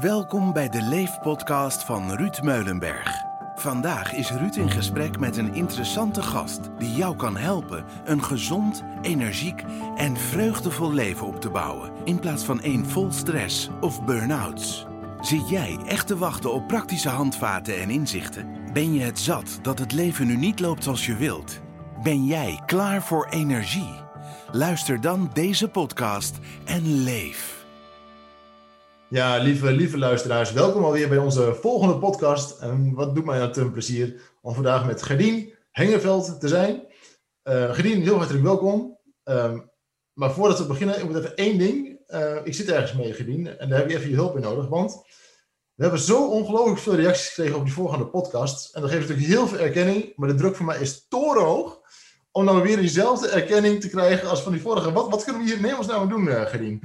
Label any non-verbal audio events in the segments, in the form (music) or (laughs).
Welkom bij de Leefpodcast van Ruud Meulenberg. Vandaag is Ruud in gesprek met een interessante gast die jou kan helpen een gezond, energiek en vreugdevol leven op te bouwen in plaats van één vol stress of burn-outs. Zit jij echt te wachten op praktische handvaten en inzichten? Ben je het zat dat het leven nu niet loopt zoals je wilt? Ben jij klaar voor energie? Luister dan deze podcast en leef. Ja, lieve, lieve luisteraars, welkom alweer bij onze volgende podcast. En wat doet mij dat een plezier om vandaag met Gerdien Hengeveld te zijn. Uh, heel hartelijk welkom. Uh, maar voordat we beginnen, ik moet even één ding. Uh, ik zit ergens mee, Gerdien, en daar heb je even je hulp in nodig. Want we hebben zo ongelooflijk veel reacties gekregen op die volgende podcast. En dat geeft natuurlijk heel veel erkenning, maar de druk voor mij is torenhoog. Om dan weer diezelfde erkenning te krijgen als van die vorige. Wat, wat kunnen we hier in hemelsnaam doen, uh, Gerdien?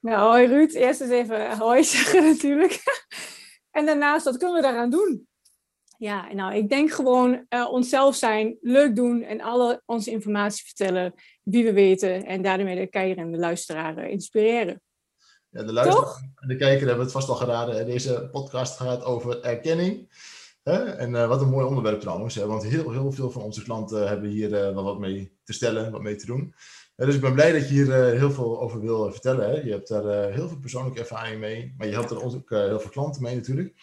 Nou, hoi Ruud. Eerst eens even hoi (laughs) zeggen natuurlijk. en daarnaast, wat kunnen we daaraan doen? Ja, nou, ik denk gewoon uh, onszelf zijn, leuk doen en alle onze informatie vertellen wie we weten. En daarmee de kijker en de luisteraar uh, inspireren. Ja, de luisteraar en de kijker hebben het vast al geraden. Deze podcast gaat over erkenning. Hè? En uh, wat een mooi onderwerp trouwens. Hè? Want heel, heel veel van onze klanten hebben hier wel wat mee te stellen, wat mee te doen dus ik ben blij dat je hier uh, heel veel over wil vertellen. Hè? Je hebt daar uh, heel veel persoonlijke ervaring mee, maar je helpt er ook heel veel klanten mee natuurlijk.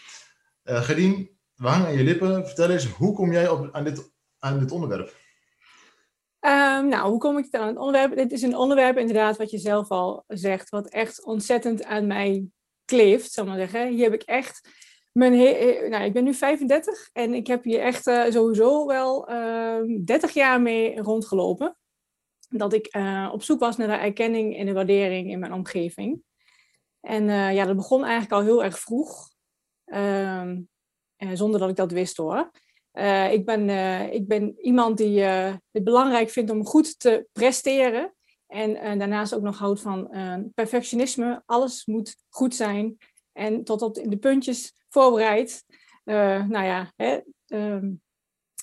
Uh, Gerdien, we hangen aan je lippen. Vertel eens, hoe kom jij op, aan, dit, aan dit onderwerp? Um, nou, hoe kom ik aan het onderwerp? Dit is een onderwerp inderdaad wat je zelf al zegt, wat echt ontzettend aan mij kleeft, zal ik maar zeggen. Hier heb ik echt mijn nou, ik ben nu 35 en ik heb hier echt sowieso wel 30 ehm, jaar mee rondgelopen dat ik uh, op zoek was naar de erkenning en de waardering in mijn omgeving. En uh, ja, dat begon eigenlijk al heel erg vroeg, uh, zonder dat ik dat wist hoor. ik, ben, ik ben iemand die het belangrijk vindt om goed te presteren. En daarnaast ook nog houdt van perfectionisme. Alles moet goed zijn en tot op de puntjes voorbereid. nou ja, hè, ehm,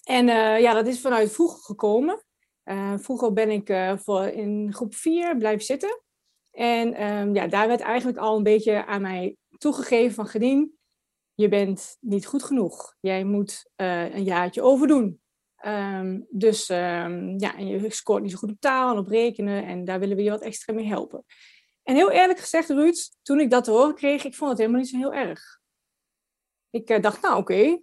en ja, dat is vanuit vroeg gekomen. Uh, vroeger ben ik uh, voor in groep 4 blijven zitten. En um, ja, daar werd eigenlijk al een beetje aan mij toegegeven van Gedien, je bent niet goed genoeg. Jij moet uh, een jaartje overdoen. Um, dus um, ja, en je scoort niet zo goed op taal en op rekenen en daar willen we je wat extra mee helpen. En heel eerlijk gezegd, Ruud, toen ik dat te horen kreeg, ik vond het helemaal niet zo heel erg. Ik dacht, nou oké,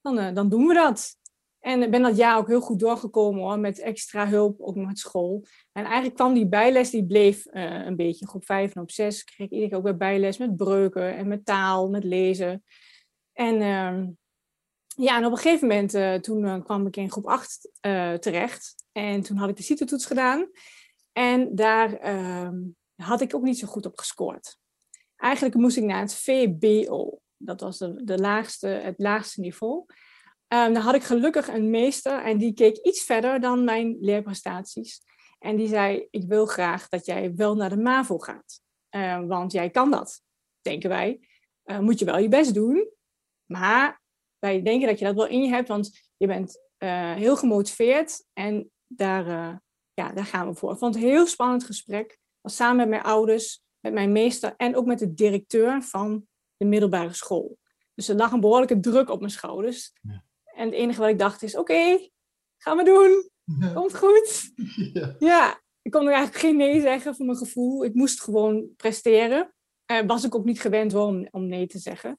dan, dan doen we dat. En ben dat jaar ook heel goed doorgekomen hoor, met extra hulp, ook met school. En eigenlijk kwam die bijles, die bleef uh, een beetje. Groep 5 en op 6 kreeg ik iedere keer ook weer bijles met breuken en met taal, met lezen. En uh, ja, en op een gegeven moment, uh, toen uh, kwam ik in groep 8 terecht. En toen had ik de CITO-toets gedaan. En daar ehm, had ik ook niet zo goed op gescoord. Eigenlijk moest ik naar het VBO. Dat was de laagste, het laagste niveau. Um, dan had ik gelukkig een meester en die keek iets verder dan mijn leerprestaties. En die zei, ik wil graag dat jij wel naar de MAVO gaat. Uh, want jij kan dat, denken wij. Uh, moet je wel je best doen. Maar wij denken dat je dat wel in je hebt, want je bent uh, heel gemotiveerd. En daar, ja, daar gaan we voor. Ik vond het een heel spannend gesprek. Was samen met mijn ouders, met mijn meester en ook met de directeur van de middelbare school. Dus er lag een behoorlijke druk op mijn schouders. Ja. En het enige wat ik dacht is, oké, okay, gaan we doen. (laughs) Komt goed. (laughs) Ja. ja. ik kon er eigenlijk geen nee zeggen voor mijn gevoel. Ik moest gewoon presteren. Uh, was ik ook niet gewend om, om nee te zeggen.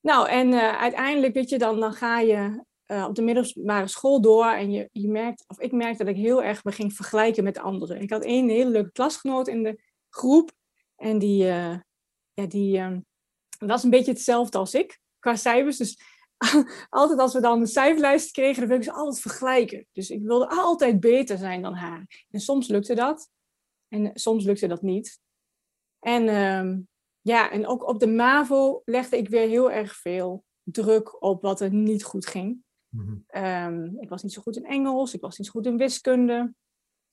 Nou, en uh, uiteindelijk, weet je, dan, dan ga je uh, op de middelbare school door. En je, je merkt, of ik merkte dat ik heel erg me ging vergelijken met anderen. Ik had één hele leuke klasgenoot in de groep. En die, ja, die was een beetje hetzelfde als ik qua cijfers. Dus (laughs) altijd als we dan een cijferlijst kregen, dan wilde ik ze altijd vergelijken. Dus ik wilde altijd beter zijn dan haar. En soms lukte dat. En soms lukte dat niet. En um, ja, en ook op de MAVO legde ik weer heel erg veel druk op wat er niet goed ging. Mm um, ik was niet zo goed in Engels, ik was niet zo goed in wiskunde.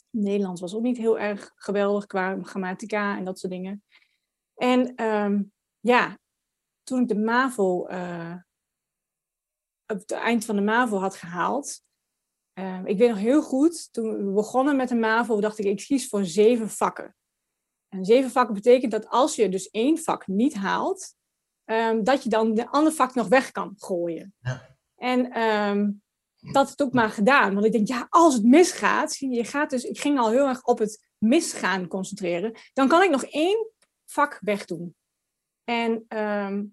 Nederlands was ook niet heel erg geweldig qua grammatica en dat soort dingen. En um, ja, toen ik de MAVO uh, op het eind van de MAVO had gehaald. Uh, ik weet nog heel goed, toen we begonnen met de MAVO, dacht ik, ik kies voor zeven vakken. En zeven vakken betekent dat als je dus één vak niet haalt, ehm, dat je dan de andere vak nog weg kan gooien. Ja. En ehm, dat heb ik ook maar gedaan. Want ik denk, ja, als het misgaat, je gaat dus, ik ging al heel erg op het misgaan concentreren, dan kan ik nog één vak wegdoen. En ehm,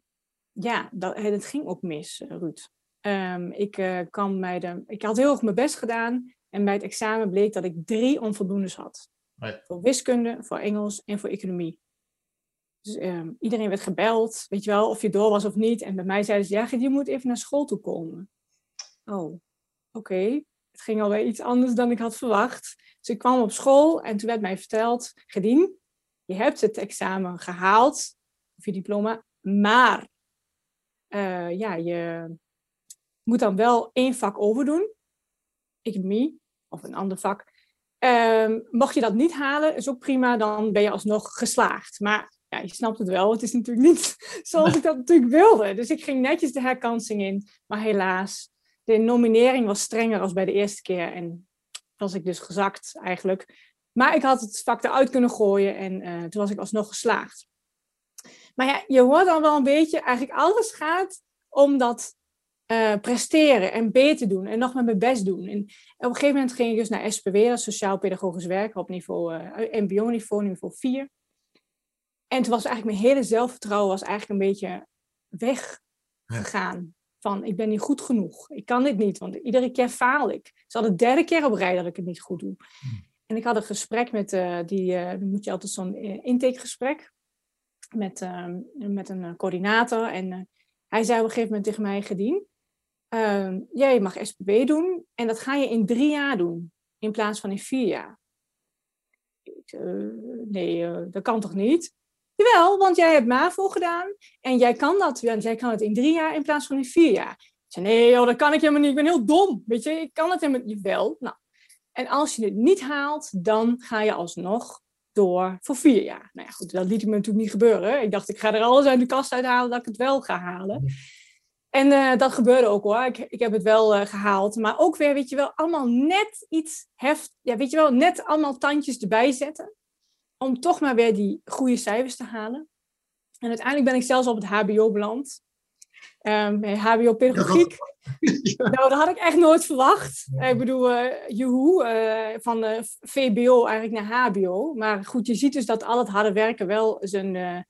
ja, dat, het ging ook mis, eh, Ruud. Ehm, ik, uh, kan bij de, ik had heel erg mijn best gedaan en bij het examen bleek dat ik drie onvoldoendes had. Nee. Voor wiskunde, voor Engels en voor economie. Dus ehm, iedereen werd gebeld, weet je wel, of je door was of niet. En bij mij zeiden ze, ja, je moet even naar school toe komen. Oh, oké. Het ging alweer iets anders dan ik had verwacht. Dus ik kwam op school en toen werd mij verteld, Gedien, je hebt het examen gehaald, of je diploma, maar uh, ja, je moet dan wel één vak overdoen, economie of een ander vak. Um, mocht je dat niet halen, is ook prima, dan ben je alsnog geslaagd. Maar ja, je snapt het wel, het is natuurlijk niet (laughs) zoals ik dat natuurlijk wilde. Dus ik ging netjes de herkansing in, maar helaas, de nominering was strenger als bij de eerste keer en was ik dus gezakt eigenlijk. Maar ik had het vak eruit kunnen gooien en uh, toen was ik alsnog geslaagd. Maar ja, je hoort dan wel een beetje, eigenlijk alles gaat om dat uh, presteren en beter doen en nog met mijn best doen. En op een gegeven moment ging ik dus naar SPW, dat Sociaal-Pedagogisch Werk, op niveau uh, MBO-niveau, niveau 4. En toen was eigenlijk mijn hele zelfvertrouwen was eigenlijk een beetje weggegaan. Van, ik ben niet goed genoeg. Ik kan dit niet, want iedere keer faal ik. Het is al de derde keer op rij dat ik het niet goed doe. En ik had een gesprek met, uh, die, moet je altijd zo'n intakegesprek met, met een coördinator. En hij zei op een gegeven moment tegen mij, Gedien, ehm, jij mag SPB doen en dat ga je in drie jaar doen, in plaats van in vier jaar. Ik, nee, dat kan toch niet? Jawel, want jij hebt MAVO gedaan en jij kan dat. Jij kan het in drie jaar in plaats van in vier jaar. Ik zei, nee joh, dat kan ik helemaal niet. Ik ben heel dom. Weet je, ik kan het helemaal niet. Wel, nou. En als je het niet haalt, dan ga je alsnog door voor vier jaar. Nou ja, goed, dat liet me natuurlijk niet gebeuren. Ik dacht, ik ga er alles uit de kast uithalen dat ik het wel ga halen. En uh, dat gebeurde ook hoor. Ik, ik heb het wel uh, gehaald. Maar ook weer, weet je wel, allemaal net iets heft. Ja, weet je wel, net allemaal tandjes erbij zetten om toch maar weer die goede cijfers te halen. En uiteindelijk ben ik zelfs op het HBO beland. Um, HBO-pedagogiek. Ja. (laughs) Nou, dat had ik echt nooit verwacht. Ja. Ik bedoel, uh, joehoe, uh, van VBO eigenlijk naar HBO. Maar goed, je ziet dus dat al het harde werken wel zijn,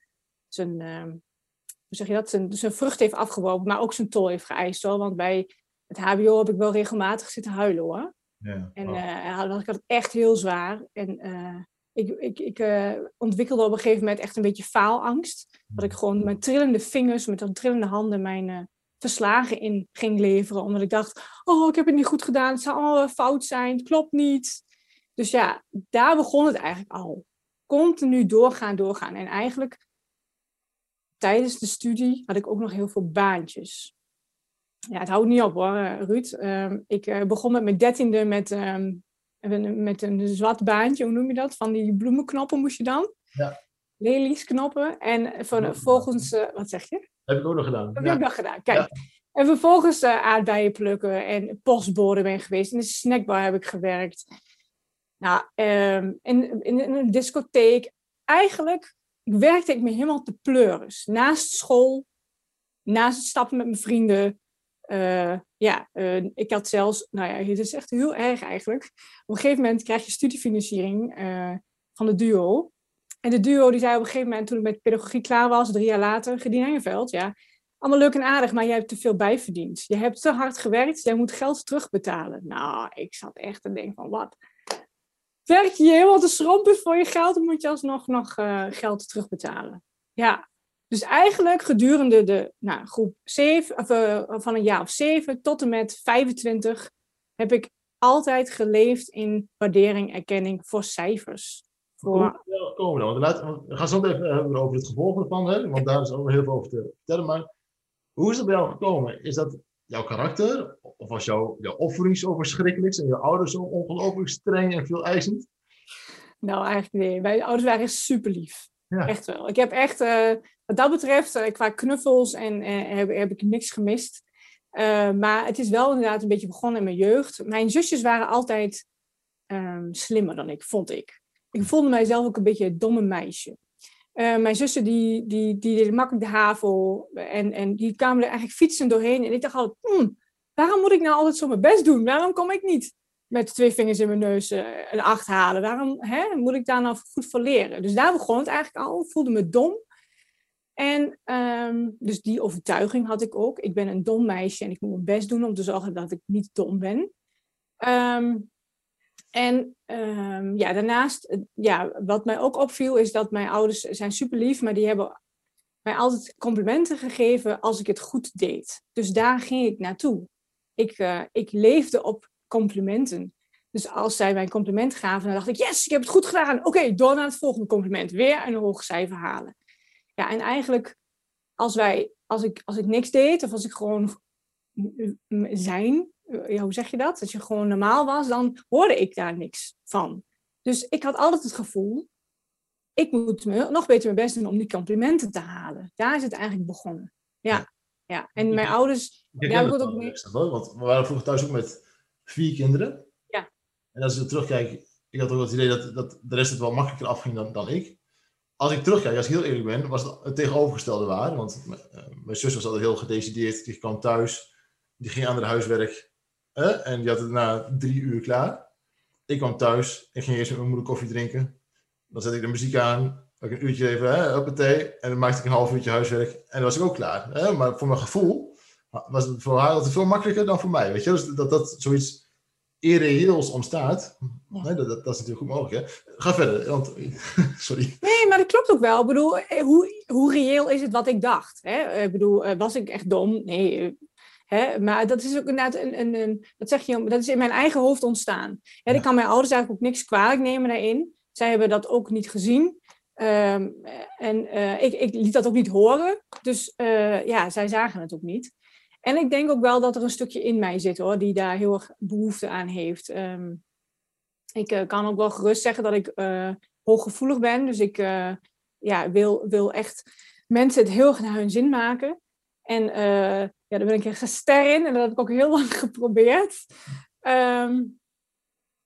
zijn ehm, zeg je dat, zijn, zijn vrucht heeft afgeworpen, maar ook zijn tol heeft geëist hoor. Want bij het HBO heb ik wel regelmatig zitten huilen hoor. Ja, en wow. ik had het echt heel zwaar. En ik, ik, ik uh, ontwikkelde op een gegeven moment echt een beetje faalangst. Dat ik gewoon met trillende vingers, met trillende handen mijn uh, verslagen in ging leveren. Omdat ik dacht, oh, ik heb het niet goed gedaan. Het zou allemaal fout zijn. Het klopt niet. Dus ja, daar begon het eigenlijk al. Continu doorgaan, doorgaan. En eigenlijk tijdens de studie had ik ook nog heel veel baantjes. Ja, het houdt niet op hoor, Ruud. Uh, ik begon met mijn dertiende met um, met een zwart baantje, hoe noem je dat? Van die bloemenknoppen moest je dan. Ja. Lelies knoppen. En vervolgens, uh, wat zeg je? Heb ik ook nog gedaan. Heb ja. ik nog gedaan, kijk. Ja. En vervolgens uh, aardbeien plukken en postbode ben geweest. In de snackbar heb ik gewerkt. Nou, um, in, in, in, een discotheek. Eigenlijk werkte ik me helemaal te pleuris. Naast school, naast het stappen met mijn vrienden, uh, ja, uh, ik had zelfs, nou ja, het is echt heel erg eigenlijk. Op een gegeven moment krijg je studiefinanciering uh, van de duo. En de duo die zei op een gegeven moment, toen ik met pedagogie klaar was, drie jaar later, Gedien Hengeveld, ja, allemaal leuk en aardig, maar jij hebt te veel bijverdiend. Je hebt te hard gewerkt, jij moet geld terugbetalen. Nou, ik zat echt te denken van, wat? Werk je helemaal te schrompen voor je geld, dan moet je alsnog nog geld terugbetalen. Ja, dus eigenlijk gedurende de nou, groep 7, of, uh, van een jaar of 7 tot en met 25 heb ik altijd geleefd in waardering, erkenning voor cijfers. Voor... Hoe komen dan? Want we gaan zo even hebben over het gevolg ervan, hè? want daar is ook heel veel over te vertellen. Maar hoe is het bij jou gekomen? Is dat jouw karakter? Of was jouw, jouw offering zo verschrikkelijk? Zijn jouw ouders zo ongelooflijk streng en veel eisend? Nou, eigenlijk nee. Mijn ouders waren super lief. Ja. Echt wel. Ik heb echt, uh, wat dat betreft, uh, qua knuffels en uh, heb, heb ik niks gemist. maar het is wel inderdaad een beetje begonnen in mijn jeugd. Mijn zusjes waren altijd um, slimmer dan ik, vond ik. Ik voelde mijzelf ook een beetje het domme meisje. Uh, mijn zussen die, die, die deden makkelijk de havel en, en die kwamen er eigenlijk fietsen doorheen. En ik dacht altijd, hmm, waarom moet ik nou altijd zo mijn best doen? Waarom kom ik niet met twee vingers in mijn neus uh, een acht halen? Waarom hè, moet ik daar nou goed voor leren? Dus daar begon het eigenlijk al. Ik voelde me dom. En um, dus die overtuiging had ik ook. Ik ben een dom meisje en ik moet mijn best doen om te zorgen dat ik niet dom ben. Um, en um, ja, daarnaast, ja, wat mij ook opviel, is dat mijn ouders zijn super lief, maar die hebben mij altijd complimenten gegeven als ik het goed deed. Dus daar ging ik naartoe. Ik, uh, ik leefde op complimenten. Dus als zij mij een compliment gaven, dan dacht ik, yes, ik heb het goed gedaan. Oké, door naar het volgende compliment. Weer een hoog cijfer halen. Ja, en eigenlijk, als, wij, als, ik, als ik niks deed, of als ik gewoon zijn, ja, hoe zeg je dat? Als je gewoon normaal was, dan hoorde ik daar niks van. Dus ik had altijd het gevoel, ik moet me nog beter mijn best doen om die complimenten te halen. Daar is het eigenlijk begonnen. Ja, ja. En mijn ouders... Ja, ook mee... Want we waren vroeger thuis ook met vier kinderen. Ja. En als ik terugkijk, ik had ook het idee dat, dat de rest het wel makkelijker afging dan, dan ik. Als ik terugkijk, als ik heel eerlijk ben, was het het tegenovergestelde waar. Want eh, mijn zus was altijd heel gedecideerd. Die kwam thuis, die ging aan haar huiswerk. En die had het na drie uur klaar. Ik kwam thuis, ik ging eerst met mijn moeder koffie drinken. Dan zette ik de muziek aan, ik een uurtje even hè, thee. En dan maakte ik een half uurtje huiswerk. En dan was ik ook klaar. Hè? Maar voor mijn gevoel was het voor haar altijd veel makkelijker dan voor mij. Weet je? Dus dat, dat zoiets irreëels ontstaat, dat, dat, dat, is natuurlijk goed mogelijk. Hè? Ga verder, want, (laughs) sorry. Nee, maar dat klopt ook wel. Ik bedoel, eh, hoe, hoe reëel is het wat ik dacht? Hè? Ik bedoel, eh, was ik echt dom? Nee, Hè? Maar dat is ook inderdaad een, een, een, dat zeg je, dat is in mijn eigen hoofd ontstaan. Hè, Ik kan mijn ouders eigenlijk ook niks kwalijk nemen daarin. Zij hebben dat ook niet gezien. Um, en uh, ik, ik, liet dat ook niet horen. Dus uh, ja, zij zagen het ook niet. En ik denk ook wel dat er een stukje in mij zit hoor, die daar heel erg behoefte aan heeft. Um, ik uh, kan ook wel gerust zeggen dat ik hooggevoelig ben. Dus ik ja, wil, wil echt mensen het heel erg naar hun zin maken. En ja, daar ben ik echt een ster in en dat heb ik ook heel (laughs) lang geprobeerd. Um,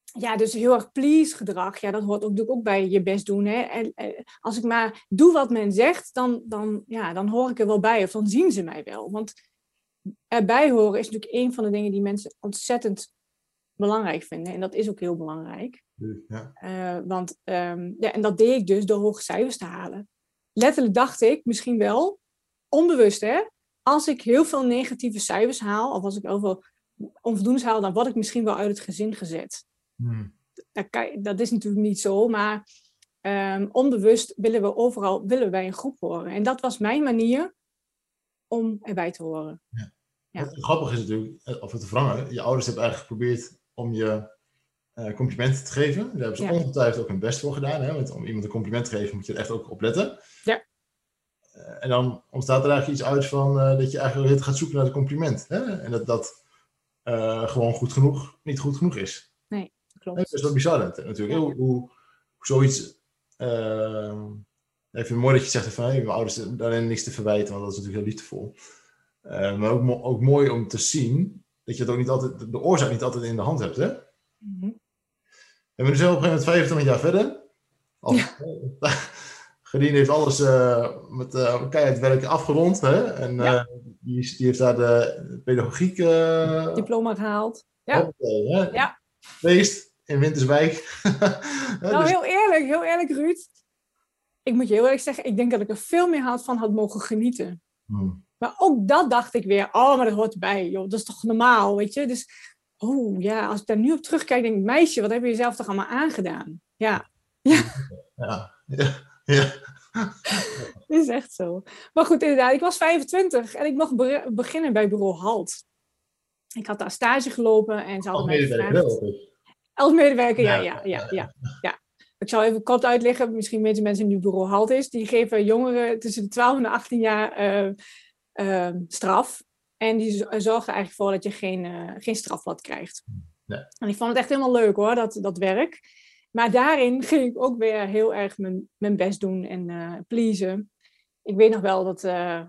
ja, dus heel erg please gedrag. Ja, dat hoort ook, natuurlijk ook bij je best doen. Hè? En, eh, als ik maar doe wat men zegt, dan, dan, ja, dan hoor ik er wel bij. Of dan zien ze mij wel. Want erbij horen is natuurlijk een van de dingen die mensen ontzettend belangrijk vinden. En dat is ook heel belangrijk. Ja. Uh, want, um, ja, en dat deed ik dus door hoge cijfers te halen. Letterlijk dacht ik, misschien wel, onbewust hè, als ik heel veel negatieve cijfers haal, of als ik heel veel onvoldoende haal, dan word ik misschien wel uit het gezin gezet. Hmm. Dat, kan, dat, is natuurlijk niet zo, maar um, onbewust willen we overal willen we bij een groep horen. En dat was mijn manier om erbij te horen. Ja. Is natuurlijk, eh, of het te veranderen, je ouders hebben eigenlijk geprobeerd om je uh, complimenten te geven. Daar hebben ze ja. ongetwijfeld ook hun best voor gedaan. Hè? Want om iemand een compliment te geven moet je er echt ook op letten. Ja. Eh, en dan ontstaat er eigenlijk iets uit van uh, dat je eigenlijk gaat zoeken naar het compliment. Hè? En dat dat uh, gewoon goed genoeg, niet goed genoeg is. Nee, klopt. Dat is wel bizar natuurlijk. Ja. Hoe, hoe, zoiets... even mooi dat je zegt van, hey, mijn ouders daarin niks te verwijten, want dat is natuurlijk heel liefdevol. maar ook, ook, mooi om te zien dat je het ook niet altijd, de oorzaak niet altijd in de hand hebt. Hè? Mm -hmm. En we zijn op een gegeven moment 25 jaar verder. Of, ja. (laughs) Gedien heeft alles uh, met uh, keihard werk afgerond. Hè? En ja. uh, die, die, heeft daar de pedagogiek... Diploma gehaald. Ja. Hoppatee, hè? ja. Feest in Winterswijk. (laughs) nou, dus... heel eerlijk, heel eerlijk Ruud. Ik moet je heel eerlijk zeggen, ik denk dat ik er veel meer had van had mogen genieten. Hmm. Maar ook dat dacht ik weer, oh, maar dat hoort erbij, joh. Dat is toch normaal, weet je? Dus, oh ja, als ik daar nu op terugkijk, denk ik, meisje, wat heb je jezelf toch allemaal aangedaan? Ja. Ja. (laughs) ja. ja. Ja. Dat (laughs) is echt zo. Maar goed, inderdaad, ik was 25 en ik mocht be beginnen bij bureau Halt. Ik had daar stage gelopen en ze hadden mij gevraagd... Als medewerker, ja, ja, ja, ja, ja. Ik zal even kort uitleggen, misschien weten mensen nu bureau Halt is. Die geven jongeren tussen de 12 en de 18 jaar uh, uh, straf. En die zorgen eigenlijk voor dat je geen, uh, geen strafblad krijgt. En ik vond het echt helemaal leuk hoor, dat, dat werk. Maar daarin (laughs) ging ik ook weer heel erg mijn, mijn best doen en uh, pleasen. Ik weet nog wel dat uh,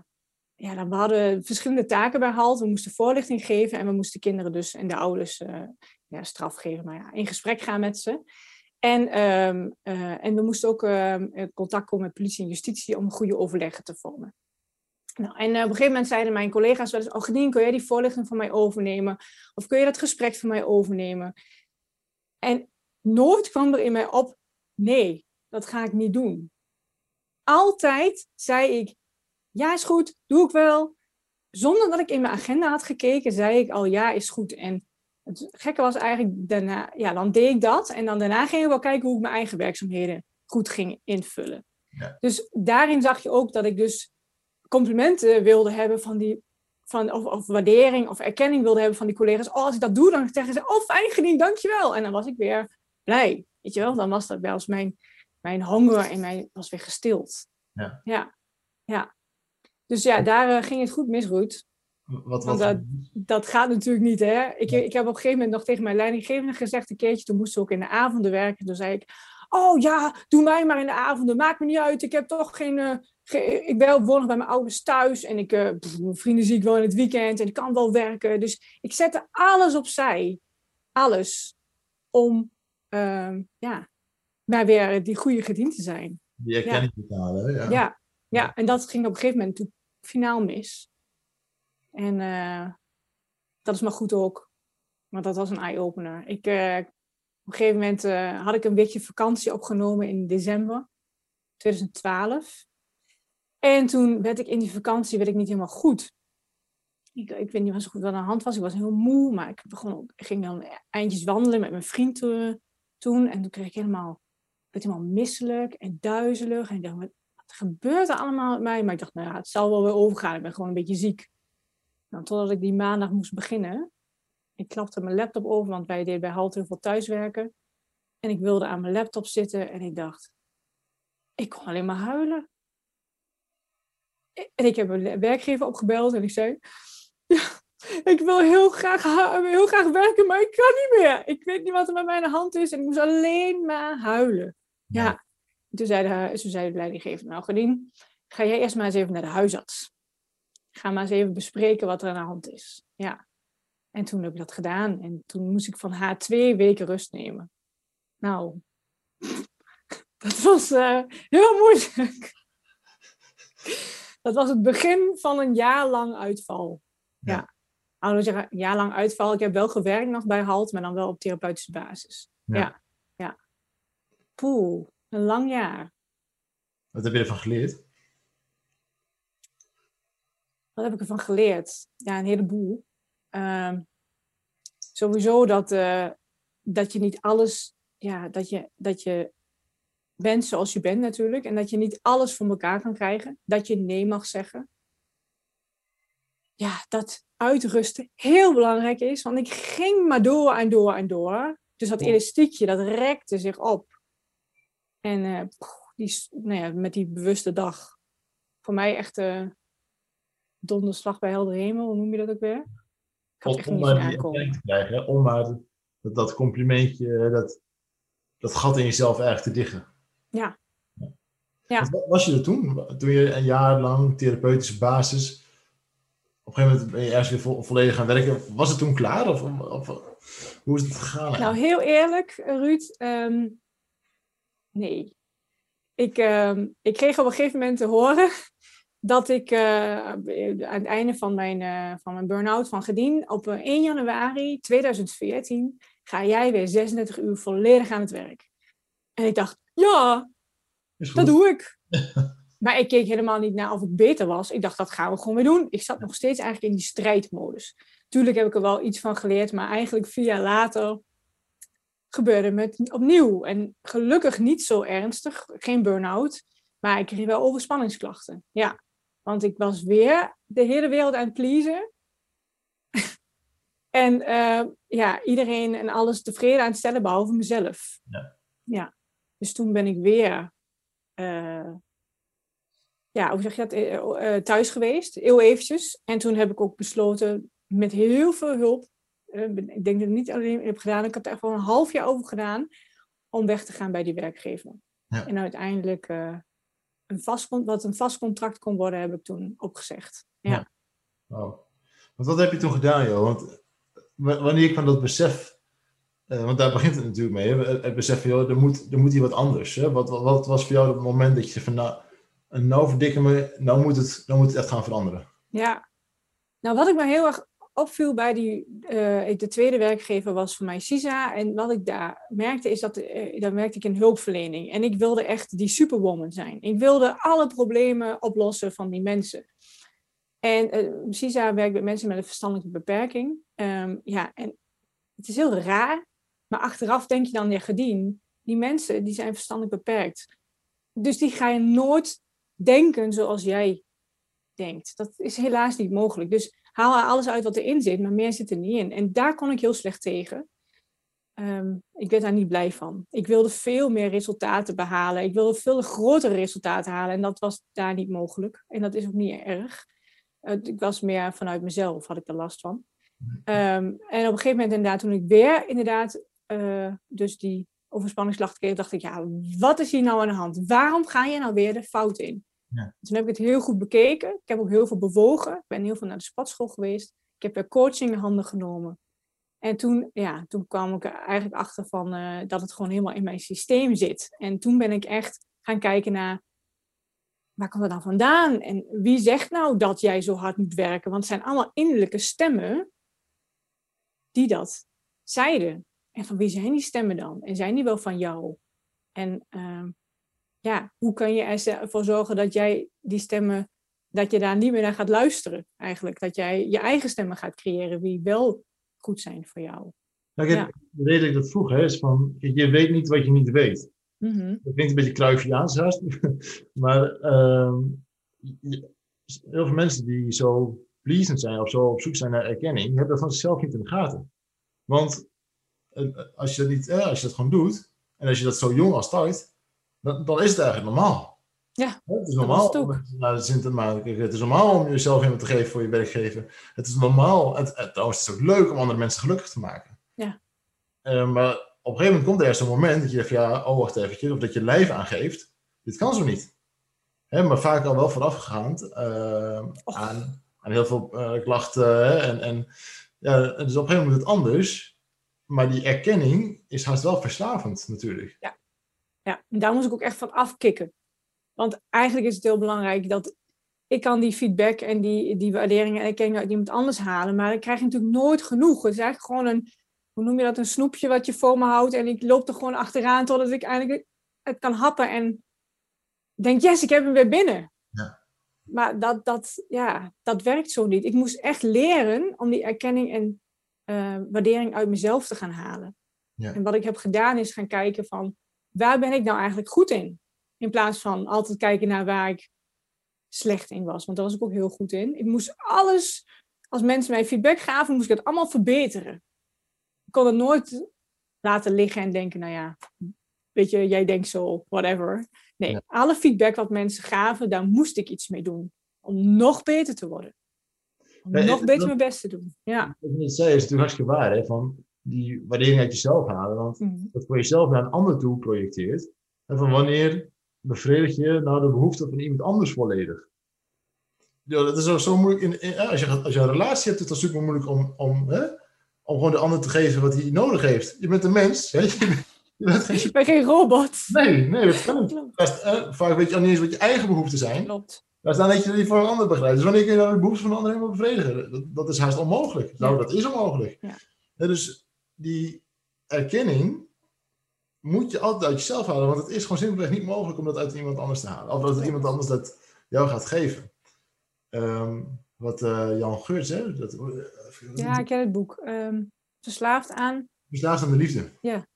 ja, we hadden verschillende taken bij HALT. We moesten voorlichting geven en we moesten kinderen dus en de ouders uh, ja, straf geven. Maar ja, in gesprek gaan met ze. En, ehm, eh, en we moesten ook ehm, contact komen met politie en justitie om goede overleggen te vormen. Nou, en op een gegeven moment zeiden mijn collega's wel eens, oh kun jij die voorlichting van mij overnemen? Of kun je dat gesprek van mij overnemen? En nooit kwam er in mij op, nee, dat ga ik niet doen. Altijd zei ik, ja is goed, doe ik wel. Zonder dat ik in mijn agenda had gekeken, zei ik al ja is goed. En het gekke was eigenlijk, daarna, ja, dan deed ik dat. En dan daarna ging ik wel kijken hoe ik mijn eigen werkzaamheden goed ging invullen. Ja. Dus daarin zag je ook dat ik dus complimenten wilde hebben van die, van, of, of, waardering of erkenning wilde hebben van die collega's. Oh, als ik dat doe, dan zeggen ze, oh fijn gediend, dankjewel. En dan was ik weer blij, weet je wel. Dan was dat wel eens mijn, mijn honger en mijn was weer gestild. Ja. Ja. ja. Dus ja, daar uh, ging het goed mis, Ruud. Wat, wat dat, dat, gaat natuurlijk niet, hè. Ik, ik heb op een gegeven moment nog tegen mijn leidinggevende gezegd, een keertje, toen moest ze ook in de avonden werken. Toen zei ik, oh ja, doe mij maar in de avonden, maakt me niet uit. Ik heb toch geen, uh, ik ben woon nog bij mijn ouders thuis en ik, uh, mijn vrienden zie ik wel in het weekend en ik kan wel werken. Dus ik zette alles opzij, alles, om uh, ja, maar weer die goede gediend te zijn. Die erkenning ja. te halen, ja. ja. Ja, en dat ging op een gegeven moment toen finaal mis. En uh, dat is maar goed ook. Want dat was een eye-opener. Ik, uh, op een gegeven moment uh, had ik een weekje vakantie opgenomen in december 2012. En toen werd ik in die vakantie werd ik niet helemaal goed. Ik, ik weet niet wat zo goed wat aan de hand was. Ik was heel moe, maar ik, begon, ik ging dan eindjes wandelen met mijn vriend toen. En toen kreeg ik helemaal, helemaal misselijk en duizelig. En ik dacht, wat, gebeurt er allemaal met mij? Maar ik dacht, nou ja, het zal wel weer overgaan. Ik ben gewoon een beetje ziek. Nou, totdat ik die maandag moest beginnen. Ik klapte mijn laptop over, want wij deden bij Halt heel veel thuiswerken. En ik wilde aan mijn laptop zitten en ik dacht, ik kon alleen maar huilen. En ik heb mijn werkgever opgebeld en ik zei, ja, ik wil heel graag, heel graag werken, maar ik kan niet meer. Ik weet niet wat er met mijn hand is en ik moest alleen maar huilen. Ja, toen zei de, toen zei de leidinggever, nou Gedien, ga jij eerst maar eens even naar de huisarts. Ga maar eens even bespreken wat er aan de hand is. Ja. En toen heb ik dat gedaan. En toen moest ik van haar twee weken rust nemen. Nou, (laughs) dat was uh, heel moeilijk. (laughs) Dat was het begin van een jaar lang uitval. Ja. ja. Ik zeggen, jaar lang uitval. Ik heb wel gewerkt nog bij HALT, maar dan wel op therapeutische basis. Ja. ja. ja. Poeh. Een lang jaar. Wat heb je ervan geleerd? Wat heb ik ervan geleerd? Ja, een heleboel. Uh, sowieso dat, uh, dat je niet alles, ja, dat je, dat je bent zoals je bent natuurlijk. En dat je niet alles voor elkaar kan krijgen. Dat je nee mag zeggen. Ja, dat uitrusten heel belangrijk is. Want ik ging maar door en door en door. Dus dat elastiekje, dat rekte zich op. En uh, die, nou ja, met die bewuste dag. Voor mij echt uh, donderslag bij helder hemel, hoe noem je dat ook weer? Ik had echt om niet te krijgen, om maar dat, dat complimentje, dat, dat gat in jezelf eigenlijk te dichten. Ja. ja. Wat was je er toen? Toen je een jaar lang therapeutische basis, op een gegeven moment ben je ergens weer vo volledig gaan werken. Was het toen klaar? Of, of, hoe is het gegaan? Nou, heel eerlijk, Ruud. Um, nee. Ik, uh, ik kreeg op een gegeven moment te horen (laughs) dat ik uh, aan het einde van mijn, uh, van mijn burn-out van Gedien op 1 eh, januari 2014 ga jij weer 36 uur volledig aan het werk. En ik dacht, ja, dat doe ik. (laughs) maar ik keek helemaal niet naar of het beter was. Ik dacht, dat gaan we gewoon weer doen. Ik zat nog steeds eigenlijk in die strijdmodus. Tuurlijk heb ik er wel iets van geleerd, maar eigenlijk vier jaar later gebeurde met opnieuw. En gelukkig niet zo ernstig, geen burn-out. Maar ik kreeg wel overspanningsklachten. Ja, want ik was weer de hele wereld aan het pleasen. (laughs) en uh, ja, iedereen en alles tevreden aan het stellen, behalve mezelf. Ja. ja. Dus toen ben ik weer, uh, ja, hoe zeg je dat, uh, thuis geweest, heel eventjes. En toen heb ik ook besloten, met heel veel hulp eh, ik denk dat ik het niet alleen heb gedaan. Ik heb er echt wel een half jaar over gedaan om weg te gaan bij die werkgever. Ja. En uiteindelijk uh, een vast, wat een vast contract kon worden, heb ik toen opgezegd. Ja. ja. Want wat heb je toen gedaan, joh? Want wanneer kwam dat besef Uh, want daar begint het natuurlijk mee. Het besef van, joh, er moet, er moet hier wat anders. Hè? Wat, wat, wat, was voor jou het moment dat je van, nou, nou verdikken me, nou moet, het, nou moet het echt gaan veranderen? Ja, nou wat ik me heel erg opviel bij die, uh, de tweede werkgever was voor mij CISA. En wat ik daar merkte is dat, uh, daar merkte ik een hulpverlening. En ik wilde echt die superwoman zijn. Ik wilde alle problemen oplossen van die mensen. En uh, CISA werkt met mensen met een verstandelijke beperking. Um, ja, en het is heel raar. Maar achteraf denk je dan, ja, gedien, die mensen die zijn verstandelijk beperkt. Dus die ga je nooit denken zoals jij denkt. Dat is helaas niet mogelijk. Dus haal alles uit wat erin zit, maar meer zit er niet in. En daar kon ik heel slecht tegen. Um, ik werd daar niet blij van. Ik wilde veel meer resultaten behalen. Ik wilde veel grotere resultaten halen. En dat was daar niet mogelijk. En dat is ook niet erg. Ik was meer vanuit mezelf, had ik er last van. Um, en op een gegeven moment inderdaad, toen ik weer inderdaad uh, dus die overspanningsklacht kreeg, dacht ik, ja, wat is hier nou aan de hand? Waarom ga je nou weer de fout in? Toen heb ik het heel goed bekeken. Ik heb ook heel veel bewogen. Ik ben heel veel naar de spatschool geweest. Ik heb weer coaching in handen genomen. En toen, ja, toen kwam ik er eigenlijk achter van, uh, dat het gewoon helemaal in mijn systeem zit. En toen ben ik echt gaan kijken naar, waar komt dat dan vandaan? En wie zegt nou dat jij zo hard moet werken? Want het zijn allemaal innerlijke stemmen die dat zeiden. En van wie zijn die stemmen dan? En zijn die wel van jou? En uh, ja, hoe kan je ervoor zorgen dat jij die stemmen, dat je daar niet meer naar gaat luisteren eigenlijk? Dat jij je eigen stemmen gaat creëren die wel goed zijn voor jou. Nou, ja. De reden dat ik dat vroeg hè, is van, je weet niet wat je niet weet. Mm -hmm. Dat klinkt een beetje haast, (laughs) maar uh, heel veel mensen die zo pleasend zijn of zo op zoek zijn naar erkenning, hebben dat van zichzelf niet in de gaten. Want eh, als je dat, niet, eh, als je dat gewoon doet, en als je dat zo jong als start, dan, dan is het eigenlijk normaal. Ja, het is normaal om de zin te maken. Het is normaal om jezelf iemand te geven voor je werkgever. Het is normaal. Het, het, trouwens, het is ook leuk om andere mensen gelukkig te maken. Ja. Uh, maar op een gegeven moment komt er zo'n moment dat je zegt, ja, oh wacht even, of dat je lijf aangeeft. Dit kan zo niet. Hè, maar vaak al wel voorafgegaand uh, aan, aan heel veel uh, klachten. Hè, en, en ja, dus op een gegeven moment het anders. Maar die erkenning is haast wel verslavend natuurlijk. Ja. Ja, daar moest ik ook echt van afkicken. Want eigenlijk is het heel belangrijk dat ik kan die feedback en die, die waarderingen en erkenning uit iemand anders halen. Maar ik krijg natuurlijk nooit genoeg. Het is eigenlijk gewoon een, hoe noem je dat, een snoepje wat je voor me houdt. En ik loop er gewoon achteraan totdat ik eigenlijk het kan happen. En denk, yes, ik heb hem weer binnen. Ja. Maar dat, dat, ja, dat werkt zo niet. Ik moest echt leren om die erkenning en uh, waardering uit mezelf te gaan halen. Ja. En wat ik heb gedaan is gaan kijken van, waar ben ik nou eigenlijk goed in? In plaats van altijd kijken naar waar ik slecht in was. Want daar was ik ook heel goed in. Ik moest alles, als mensen mij feedback gaven, moest ik het allemaal verbeteren. Ik kon het nooit laten liggen en denken, nou ja, weet je, jij denkt zo, whatever. Nee, alle feedback wat mensen gaven, daar moest ik iets mee doen. Om nog beter te worden. Om nog beter dat, mijn best te doen. Ja. Wat je zei is natuurlijk hartstikke waar, hè, van die waardering uit jezelf halen. Want mm. dat voor jezelf naar een ander toe projecteert. En van wanneer bevredig je nou de behoefte van iemand anders volledig? Ja, dat is ook zo moeilijk. In, in, als, je, als je een relatie hebt, is het super moeilijk om, om, hè, om gewoon de ander te geven wat hij nodig heeft. Je bent een mens. Hè? (laughs) Je, bent geen, je bent geen robot. Nee, nee, dat kan niet. Eh, vaak weet je al niet eens wat je eigen behoeften zijn. Klopt. Maar staan dat je die voor een ander begrijpt. Dus wanneer kun je dan de behoeften van een ander helemaal bevredigen? Dat, dat is haast onmogelijk. Nou, dat is onmogelijk. Ja. Ja, dus die erkenning moet je altijd uit jezelf halen. Want het is gewoon simpelweg niet mogelijk om dat uit iemand anders te halen. Of dat iemand anders dat jou gaat geven. Um, wat uh, Jan Geurts, hè? Dat, uh, ja, ik ken het boek. Um, verslaafd aan... Verslaafd aan de liefde. Ja.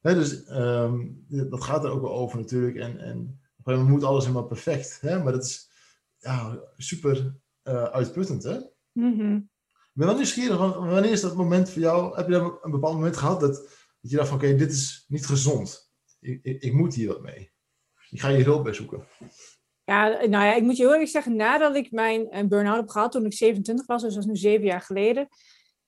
Hè, dus um, dat gaat er ook wel over natuurlijk. En, en op een gegeven moment moet alles helemaal perfect. Hè? Maar dat is ja, super uh, uitputtend, hè? Mm -hmm. Ik ben wel nieuwsgierig, wanneer is dat moment voor jou? Heb je een bepaald moment gehad dat, dat je dacht van oké, dit is niet gezond. Ik, ik, ik, moet hier wat mee. Ik ga je hulp bij zoeken. Ja, nou ja, ik moet je heel eerlijk zeggen, nadat ik mijn burn-out heb gehad toen ik 27 was, dus dat is nu zeven jaar geleden,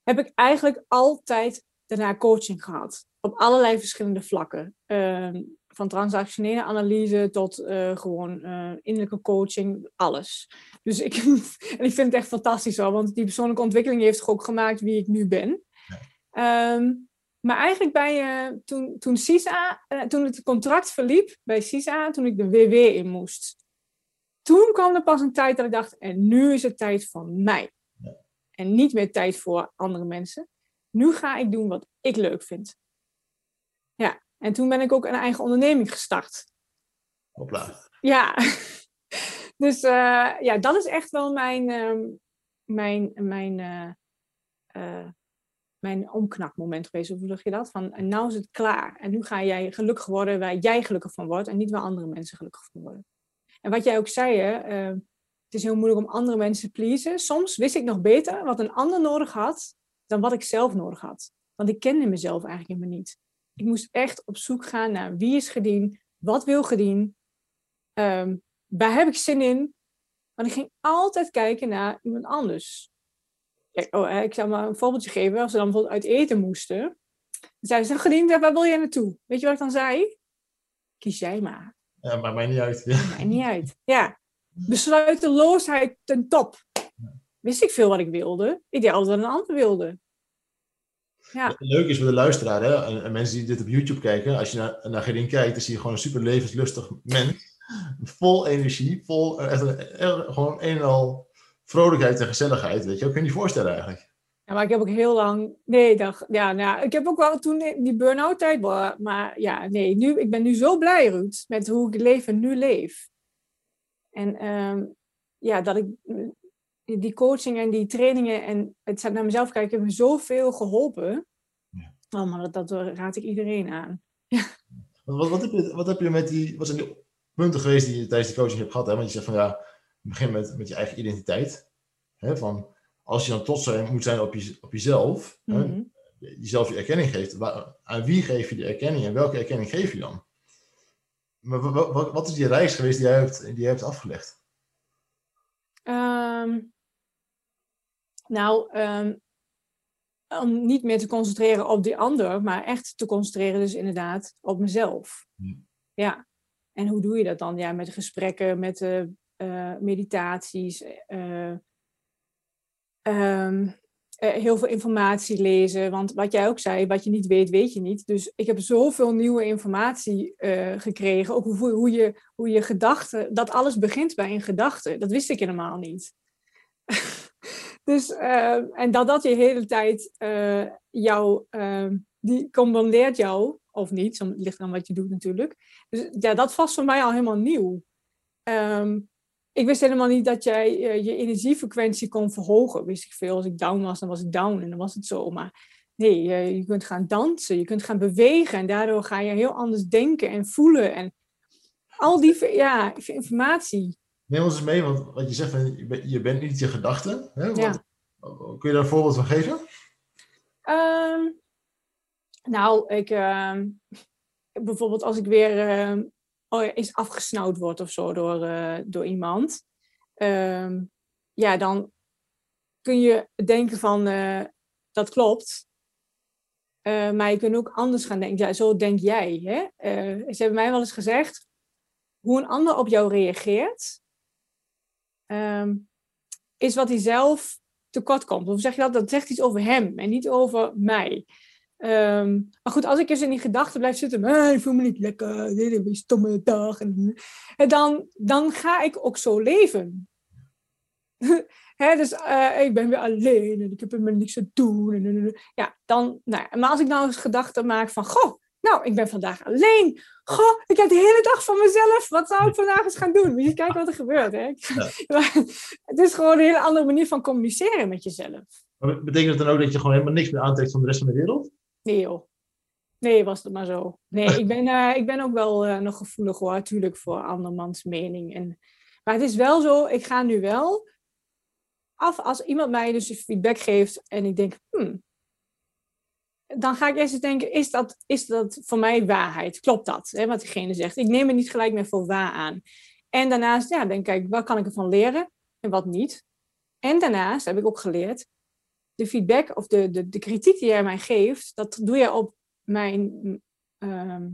heb ik eigenlijk altijd daarna coaching gehad. Op allerlei verschillende vlakken. Uh, van transactionele analyse tot uh, gewoon uh, innerlijke coaching, alles. Dus ik, (laughs) en ik vind het echt fantastisch hoor, want die persoonlijke ontwikkeling heeft ook gemaakt wie ik nu ben. Ja. Um, Maar eigenlijk bij, uh, toen, toen, CISA, uh, toen het contract verliep bij CISA, toen ik de WW in moest, toen kwam er pas een tijd dat ik dacht, en nu is het tijd voor mij. Ja. En niet meer tijd voor andere mensen. Nu ga ik doen wat ik leuk vind. Ja, en toen ben ik ook een eigen onderneming gestart. Hopla. Ja, (laughs) dus uh, ja, dat is echt wel mijn, uh, mijn, mijn, uh, mijn omknakmoment geweest. Hoe zeg je dat? Van en nou is het klaar. En nu ga jij gelukkig worden waar jij gelukkig van wordt en niet waar andere mensen gelukkig van worden. En wat jij ook zei, hè, het is heel moeilijk om andere mensen te pleasen. Soms wist ik nog beter wat een ander nodig had dan wat ik zelf nodig had. Want ik kende mezelf eigenlijk helemaal niet. Ik moest echt op zoek gaan naar wie is gedien, wat wil gedien, um, waar heb ik zin in. Want ik ging altijd kijken naar iemand anders. Kijk, oh, ik zal maar een voorbeeldje geven. Als ze dan bijvoorbeeld uit eten moesten. Dan zei ze, gediend, waar wil jij naartoe? Weet je wat ik dan zei? Kies jij maar. Ja, maakt mij niet uit. Ja. Maakt niet uit. Ja. Besluiteloosheid ten top. Wist ik veel wat ik wilde. Ik deed altijd wat een ander wilde. Ja. Leuk is voor de luisteraar, hè? En, mensen die dit op YouTube kijken, als je naar, naar Gerin kijkt, dan zie je gewoon een super levenslustig mens. Vol energie, vol echt, gewoon een en al vrolijkheid en gezelligheid. Weet je, dat kun je niet voorstellen eigenlijk. Ja, maar ik heb ook heel lang. Nee, dat, ja, nou, ik heb ook wel toen die burn-out tijd. Maar ja, nee, nu, ik ben nu zo blij, Ruud, met hoe ik het leven nu leef. En um, ja, dat ik die coaching en die trainingen en het naar mezelf kijken, hebben me zoveel geholpen. Ja. Oh, maar dat, dat raad ik iedereen aan. Ja. Wat, wat, heb je, wat heb je met die, wat zijn die punten geweest die je tijdens de coaching hebt gehad? Hè? Want je zegt van ja, begin met, met je eigen identiteit. Hè? Van, als je dan trots zijn, moet zijn op, je, op jezelf, mm -hmm. hè? jezelf je erkenning geeft. Waar, aan wie geef je die erkenning en welke erkenning geef je dan? Maar wat, wat, wat is die reis geweest die jij hebt, die jij hebt afgelegd? Um, nou, um, om niet meer te concentreren op die ander, maar echt te concentreren dus inderdaad op mezelf. Ja. ja. En hoe doe je dat dan? Ja, met gesprekken, met uh, uh, meditaties, uh, um, heel veel informatie lezen. Want wat jij ook zei, wat je niet weet, weet je niet. Dus ik heb zoveel nieuwe informatie gekregen. Ook hoe, hoe, je, hoe je gedachten, dat alles begint bij een gedachte. Dat wist ik helemaal niet. (laughs) Dus, uh, en dat dat je hele tijd uh, jou, uh, die combineert jou, of niet, het ligt aan wat je doet natuurlijk. Dus ja, dat was voor mij al helemaal nieuw. Um, ik wist helemaal niet dat jij uh, je energiefrequentie kon verhogen. Wist ik veel, als ik down was, dan was ik down en dan was het zo. Maar nee, je kunt gaan dansen, je kunt gaan bewegen en daardoor ga je heel anders denken en voelen. En al die ja, informatie Neem ons eens mee, want wat je zegt, van, je bent niet je gedachten. Hè? Wat, Kun je daar een voorbeeld van geven? Um, nou, ik, uh, bijvoorbeeld als ik weer uh, oh ja, eens afgesnauwd word of zo door, uh, door iemand. Ehm, ja, dan kun je denken van, eh, dat klopt. maar je kunt ook anders gaan denken. Ja, zo denk jij. Hè? ze hebben mij wel eens gezegd, hoe een ander op jou reageert, um, is wat hij zelf tekort komt. Hoe zeg je dat? Dat zegt iets over hem en niet over mij. Um, maar goed, als ik eens in die gedachten blijf zitten, ik voel me niet lekker, dit is een stomme dag. En, dan, dan ga ik ook zo leven. (laughs) Dus uh, ik ben weer alleen en ik heb helemaal niks te doen. En, ja, dan, nou, maar als ik nou eens gedachten maak van, goh, nou, ik ben vandaag alleen. Goh, ik heb de hele dag van mezelf. Wat zou ik vandaag eens gaan doen? Moet je kijken wat er gebeurt. Hè? (laughs) het is gewoon een hele andere manier van communiceren met jezelf. Maar betekent het dan ook dat je gewoon helemaal niks meer aantrekt van de rest van de wereld? Nee joh. Nee, was het maar zo. Nee, ik ben, uh, ik ben ook wel uh, nog gevoelig hoor, natuurlijk, voor andermans mening. En, maar het is wel zo, ik ga nu wel af als iemand mij dus feedback geeft en ik denk, hmm, dan ga ik eerst eens denken, is dat, is dat voor mij waarheid? Klopt dat, hè, wat diegene zegt? Ik neem het niet gelijk meer voor waar aan. En daarnaast, ja, denk ik, wat kan ik ervan leren en wat niet? En daarnaast heb ik ook geleerd, de feedback of de, de, de kritiek die jij mij geeft, dat doe je op mijn uh,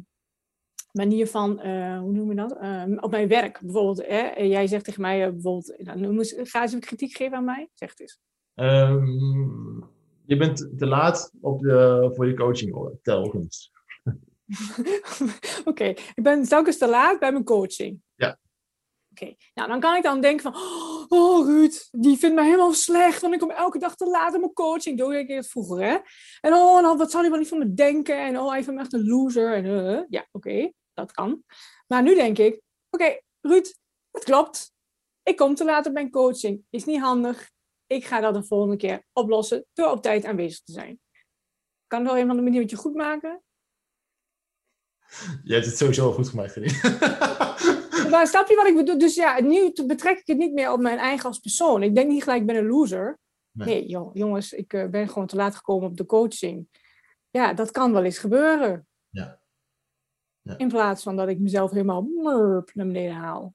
manier van, uh, hoe noem je dat? Uh, op mijn werk bijvoorbeeld. Hè? Jij zegt tegen mij uh, bijvoorbeeld, nou, ga eens een kritiek geven aan mij, zeg het eens. Um Je bent te laat op de, voor je coaching telkens. (laughs) Oké, ik ben telkens te laat bij mijn coaching. Ja. Oké, nou dan kan ik dan denken van, oh Ruud, die vindt mij helemaal slecht, want ik kom elke dag te laat op mijn coaching. Doe ik het vroeger, hè? En oh, nou, wat zal hij wel niet van me denken? En oh, hij vindt me echt een loser. En, uh, ja, oké, dat kan. Maar nu denk ik, oké, Ruud, het klopt. Ik kom te laat op mijn coaching. Is niet handig. Ik ga dat de volgende keer oplossen door op tijd aanwezig te zijn. Kan het wel een van de manieren goed maken? (laughs) Je hebt het sowieso goed gemaakt, (laughs) maar snap je wat ik bedoel? Dus ja, nu betrek ik het niet meer op mijn eigen als persoon. Ik denk niet gelijk, ik ben een loser. Nee, jongens, ik uh, ben gewoon te laat gekomen op de coaching. Ja, dat kan wel eens gebeuren. Ja. ja. In plaats van dat ik mezelf helemaal murp naar beneden haal.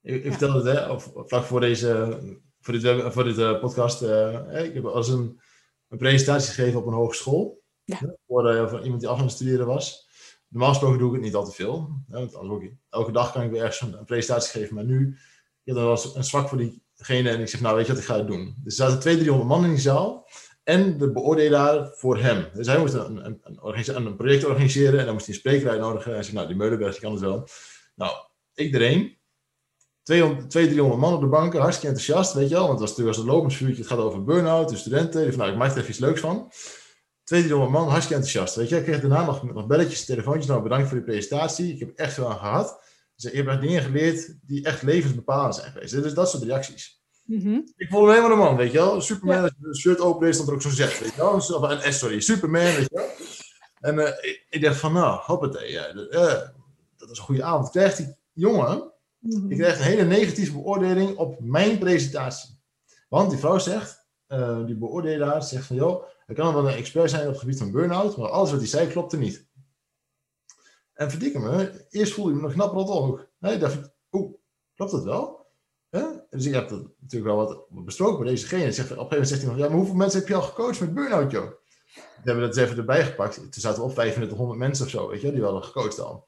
Ik, ik vertelde het, hè, of, vlak voor deze voor dit, voor dit uh, podcast. Uh, ik heb als een, een presentatie gegeven op een hogeschool. Ja. Voor, voor, iemand die af aan het studeren was. Normaal gesproken doe ik het niet al te veel. Want ook, elke dag kan ik weer ergens een, een presentatie geven. Maar nu, ik had was een zwak voor diegene. En ik zeg, nou weet je wat, ik ga het doen. Dus er zaten 200, 300 man in die zaal. En de beoordelaar voor hem. Dus hij moest een, een, een, een project organiseren. En dan moest hij een spreker uitnodigen. En hij zei, nou die Meulenberg, die kan het wel. Nou, ik erheen. 200, 300 man op de banken, hartstikke enthousiast, weet je wel. Want het was natuurlijk als een lopensvuurtje, het gaat over burn-out, de studenten. Die van, nou, ik maak er even iets leuks van. 200 man, hartstikke enthousiast. Weet je, ik kreeg daarna nog, nog belletjes, telefoontjes. Nou, bedankt voor die presentatie. Ik heb echt veel aan gehad. Dus je hebt dingen geleerd die echt levensbepalend zijn geweest. Dus dat soort reacties. Mm Ik voel me helemaal de man, weet je wel. Superman, ja. als je een shirt open dan er ook zo'n zet, weet je wel. Of een S, sorry, Superman, weet je wel. En uh, ik, ik, dacht van, nou, hoppatee, ja, uh, dat is een goede avond. Krijgt die jongen, ik krijg een hele negatieve beoordeling op mijn presentatie. Want die vrouw zegt, uh, die beoordelaar zegt van, joh, hij kan wel een expert zijn op het gebied van burn-out, maar alles wat hij zei klopte niet. En verdikken me, eerst voelde ik me nog knap rot ook. Nee, ik dacht, oeh, klopt dat wel? Dus ik heb dat natuurlijk wel wat besproken met dezegene. Zegt, op een gegeven moment zegt hij ja, maar hoeveel mensen heb je al gecoacht met burn-out, joh? We hebben dat even erbij gepakt. Toen zaten op 3500 mensen of zo, weet je, die hadden gecoacht al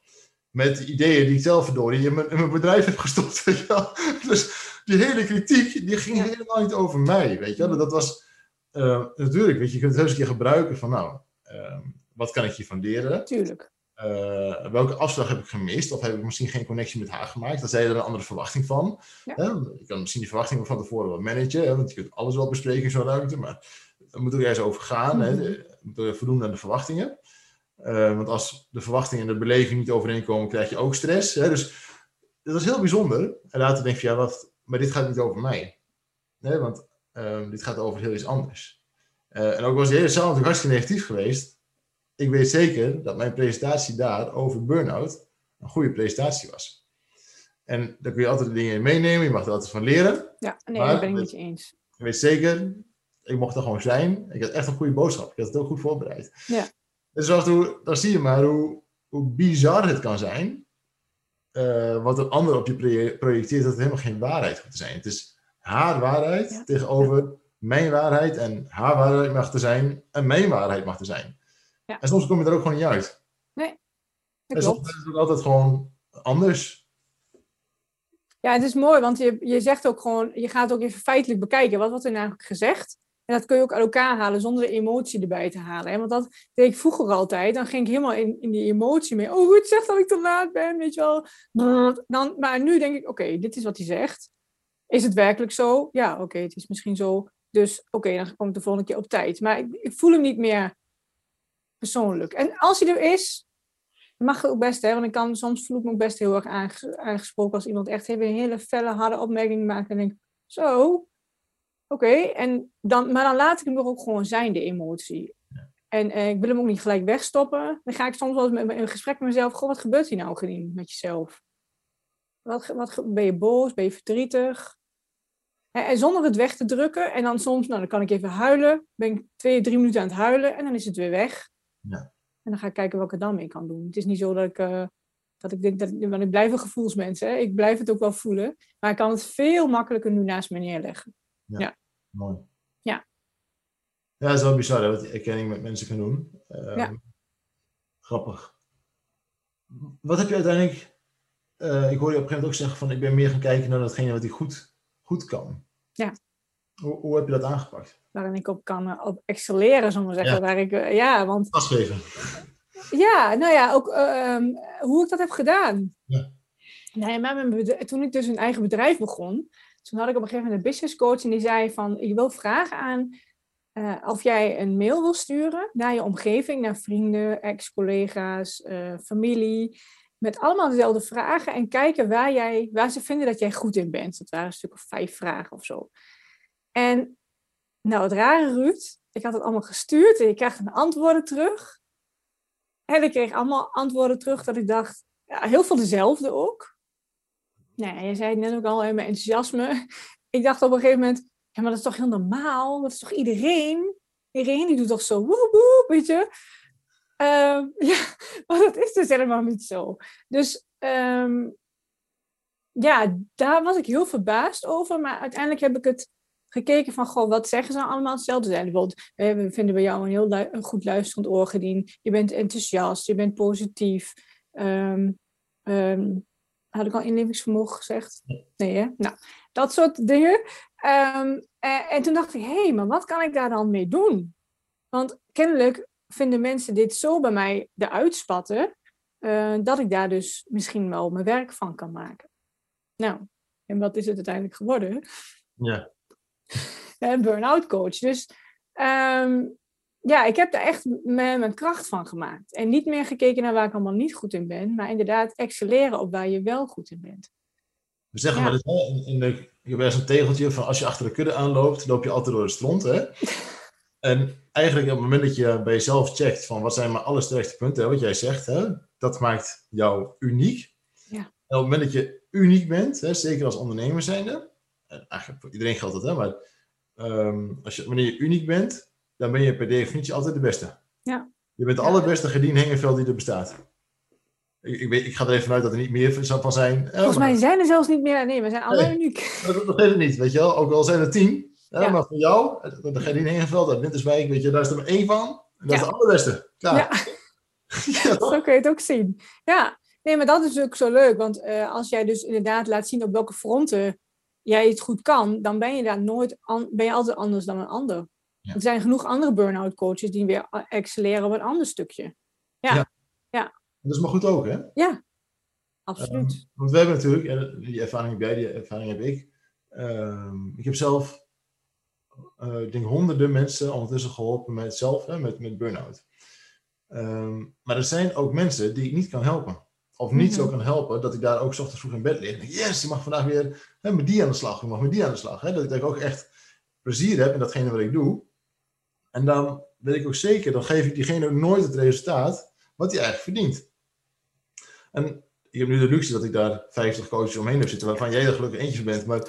met ideeën die ik zelf verdorie in mijn, in mijn bedrijf heb gestopt. (laughs) Weet je wel? Dus die hele kritiek, die ging helemaal niet over mij. Weet je wel? Dat was uh, natuurlijk, weet je, je kunt het eens een keer gebruiken van nou, uh, wat kan ik hiervan leren? Tuurlijk. Uh, welke afslag heb ik gemist? Of heb ik misschien geen connectie met haar gemaakt? Daar zei je er een andere verwachting van. Ja. Hè? Je kan misschien die verwachtingen van tevoren wel managen, hè? want je kunt alles wel bespreken in zo'n ruimte, maar er moet er ergens over gaan. Mm -hmm. hè? voldoen aan de verwachtingen. Uh, want als de verwachtingen en de beleving niet overeenkomen, krijg je ook stress. Hè? Dus dat is heel bijzonder. En later denk je, ja, wat, maar dit gaat niet over mij. Nee, want uh, dit gaat over heel iets anders. Uh, en ook was de hele zaal natuurlijk hartstikke negatief geweest. Ik weet zeker dat mijn presentatie daar over burn-out een goede presentatie was. En daar kun je altijd de dingen in meenemen, je mag er altijd van leren. Ja, nee, dat ben ik met je eens. Ik weet zeker, ik mocht er gewoon zijn. Ik had echt een goede boodschap. Ik had het ook goed voorbereid. Ja. Dus af en toe, dan zie je maar hoe, hoe bizar het kan zijn. Uh, wat een ander op je projecteert, dat het helemaal geen waarheid hoeft te zijn. Het is haar waarheid ja. tegenover mijn waarheid. En haar waarheid mag te zijn en mijn waarheid mag te zijn. Ja. En soms kom je er ook gewoon niet uit. Nee. En soms is het altijd gewoon anders. Ja, het is mooi, want je, je zegt ook gewoon, je gaat ook even feitelijk bekijken. Wat wordt er nou gezegd? En dat kun je ook uit elkaar halen zonder de emotie erbij te halen. Hè? Want dat deed ik vroeger altijd. Dan ging ik helemaal in, in die emotie mee. Oh, het zegt dat ik te laat ben, weet je wel. Dan, maar nu denk ik, oké, dit is wat hij zegt. Is het werkelijk zo? Ja, oké, het is misschien zo. Dus oké, dan kom ik de volgende keer op tijd. Maar ik, ik, voel hem niet meer persoonlijk. En als hij er is, mag het ook best, hè. Want ik kan, soms voel ik me ook best heel erg aangesproken als iemand echt even een hele felle, harde opmerking maakt. En denk zo, Oké, en dan, maar dan laat ik hem er ook gewoon zijn, de emotie. Ja. En eh, ik wil hem ook niet gelijk wegstoppen. Dan ga ik soms wel eens met, een gesprek met mezelf. Goh, wat gebeurt hier nou gedien met jezelf? Wat, wat, ben je boos? Ben je verdrietig? En, en zonder het weg te drukken. En dan soms, nou dan kan ik even huilen. Ben ik twee, drie minuten aan het huilen. En dan is het weer weg. Ja. En dan ga ik kijken wat ik er dan mee kan doen. Het is niet zo dat ik... Uh, dat ik denk dat want ik blijf een gevoelsmens. Hè? Ik blijf het ook wel voelen. Maar ik kan het veel makkelijker nu naast me neerleggen. Ja. ja. Mooi. Ja. Ja, dat is wel bizar hè, wat die erkenning met mensen kan doen. Um, Ja. Grappig. Wat heb je uiteindelijk... eh, ik hoor je op een gegeven moment ook zeggen van... ik ben meer gaan kijken naar datgene wat hij goed, goed kan. Ja. Hoe, hoe heb je dat aangepakt? Waarin ik op kan op excelleren, zullen we zeggen. Ja. Waar ik, ja, want Vastgeven. Ja, nou ja, ook ehm, hoe ik dat heb gedaan. Ja. Nou ja, met mijn toen ik dus een eigen bedrijf begon, toen had ik op een gegeven moment een business coach en die zei van, ik wil vragen aan eh, of jij een mail wil sturen naar je omgeving, naar vrienden, ex-collega's, eh, familie, met allemaal dezelfde vragen en kijken waar, jij, waar ze vinden dat jij goed in bent. Dat waren een stuk of vijf vragen of zo. En nou, het rare Ruud, ik had het allemaal gestuurd en je krijgt een antwoorden terug. En ik kreeg allemaal antwoorden terug dat ik dacht, ja, heel veel dezelfde ook. Nou ja, je zei het net ook al, hè, mijn enthousiasme. Ik dacht op een gegeven moment, ja, maar dat is toch heel normaal? Dat is toch iedereen? Iedereen die doet toch zo woep, weet je? Ehm, (laughs) ja, maar dat is dus helemaal niet zo. Dus ehm, ja, daar was ik heel verbaasd over. Maar uiteindelijk heb ik het gekeken van, goh, wat zeggen ze nou allemaal hetzelfde zijn? Bijvoorbeeld, we vinden bij jou een heel goed luisterend oor gediend. Je bent enthousiast, je bent positief. Ehm, had ik al inlevingsvermogen gezegd? Nee, hè? Nou, dat soort dingen. Ehm, en, en toen dacht ik, hé, hey, maar wat kan ik daar dan mee doen? Want kennelijk vinden mensen dit zo bij mij eruit spatten, eh, dat ik daar dus misschien wel mijn werk van kan maken. Nou, en wat is het uiteindelijk geworden? Ja. (laughs) een burn-out coach. Dus ehm, ja, ik heb daar echt m- mijn kracht van gemaakt. En niet meer gekeken naar waar ik allemaal niet goed in ben, maar inderdaad excelleren op waar je wel goed in bent. We zeggen Ja. wel eens, hè, in, in de, heb ergens een tegeltje van als je achter de kudde aanloopt, loop je altijd door de stront. Hè? (laughs) En eigenlijk op het moment dat je bij jezelf checkt van wat zijn mijn allersterkste punten, hè, wat jij zegt, hè, dat maakt jou uniek. Ja. En op het moment dat je uniek bent, hè, zeker als ondernemer zijnde, en eigenlijk voor iedereen geldt dat, hè, maar ehm, als je, wanneer je uniek bent, dan ben je per definitie altijd de beste. Ja. Je bent de allerbeste Gedien Hengeveld die er bestaat. Ik, ik, weet, ik ga er even vanuit dat er niet meer van zijn. Volgens mij zijn er zelfs niet meer. Nee, we zijn allemaal Nee. uniek. (laughs) dat, dat geeft het niet, weet je wel. Ook al zijn er tien. Hè, Ja. Maar voor jou, de Gedien Hengeveld uit Winterswijk, weet je, daar is er maar één van. En dat is de allerbeste. Klaar. Ja. (laughs) Ja? Zo kun je het ook zien. Ja, nee, maar dat is ook zo leuk. Want eh, als jij dus inderdaad laat zien op welke fronten jij het goed kan, dan ben je daar nooit ben je altijd anders dan een ander. Ja. Er zijn genoeg andere burn-out coaches die weer excelleren op een ander stukje. Dat is maar goed ook, hè. Absoluut. Want we hebben natuurlijk, en die ervaring heb jij, die ervaring heb ik. Ehm, ik heb zelf, eh, ik denk honderden mensen ondertussen geholpen met zelf, hè, met, met burn-out. Ehm, maar er zijn ook mensen die ik niet kan helpen. Of niet Mhm. zo kan helpen dat ik daar ook 's ochtends vroeg in bed lig. En denk, yes, je mag vandaag weer hè, met die aan de slag. Je mag met die aan de slag. Hè? Dat, ik- dat ik ook echt plezier heb in datgene wat ik doe. En dan weet ik ook zeker, dan geef ik diegene ook nooit het resultaat wat hij eigenlijk verdient. En ik heb nu de luxe dat ik daar 50 coaches omheen heb zitten, waarvan jij er gelukkig eentje van bent. Maar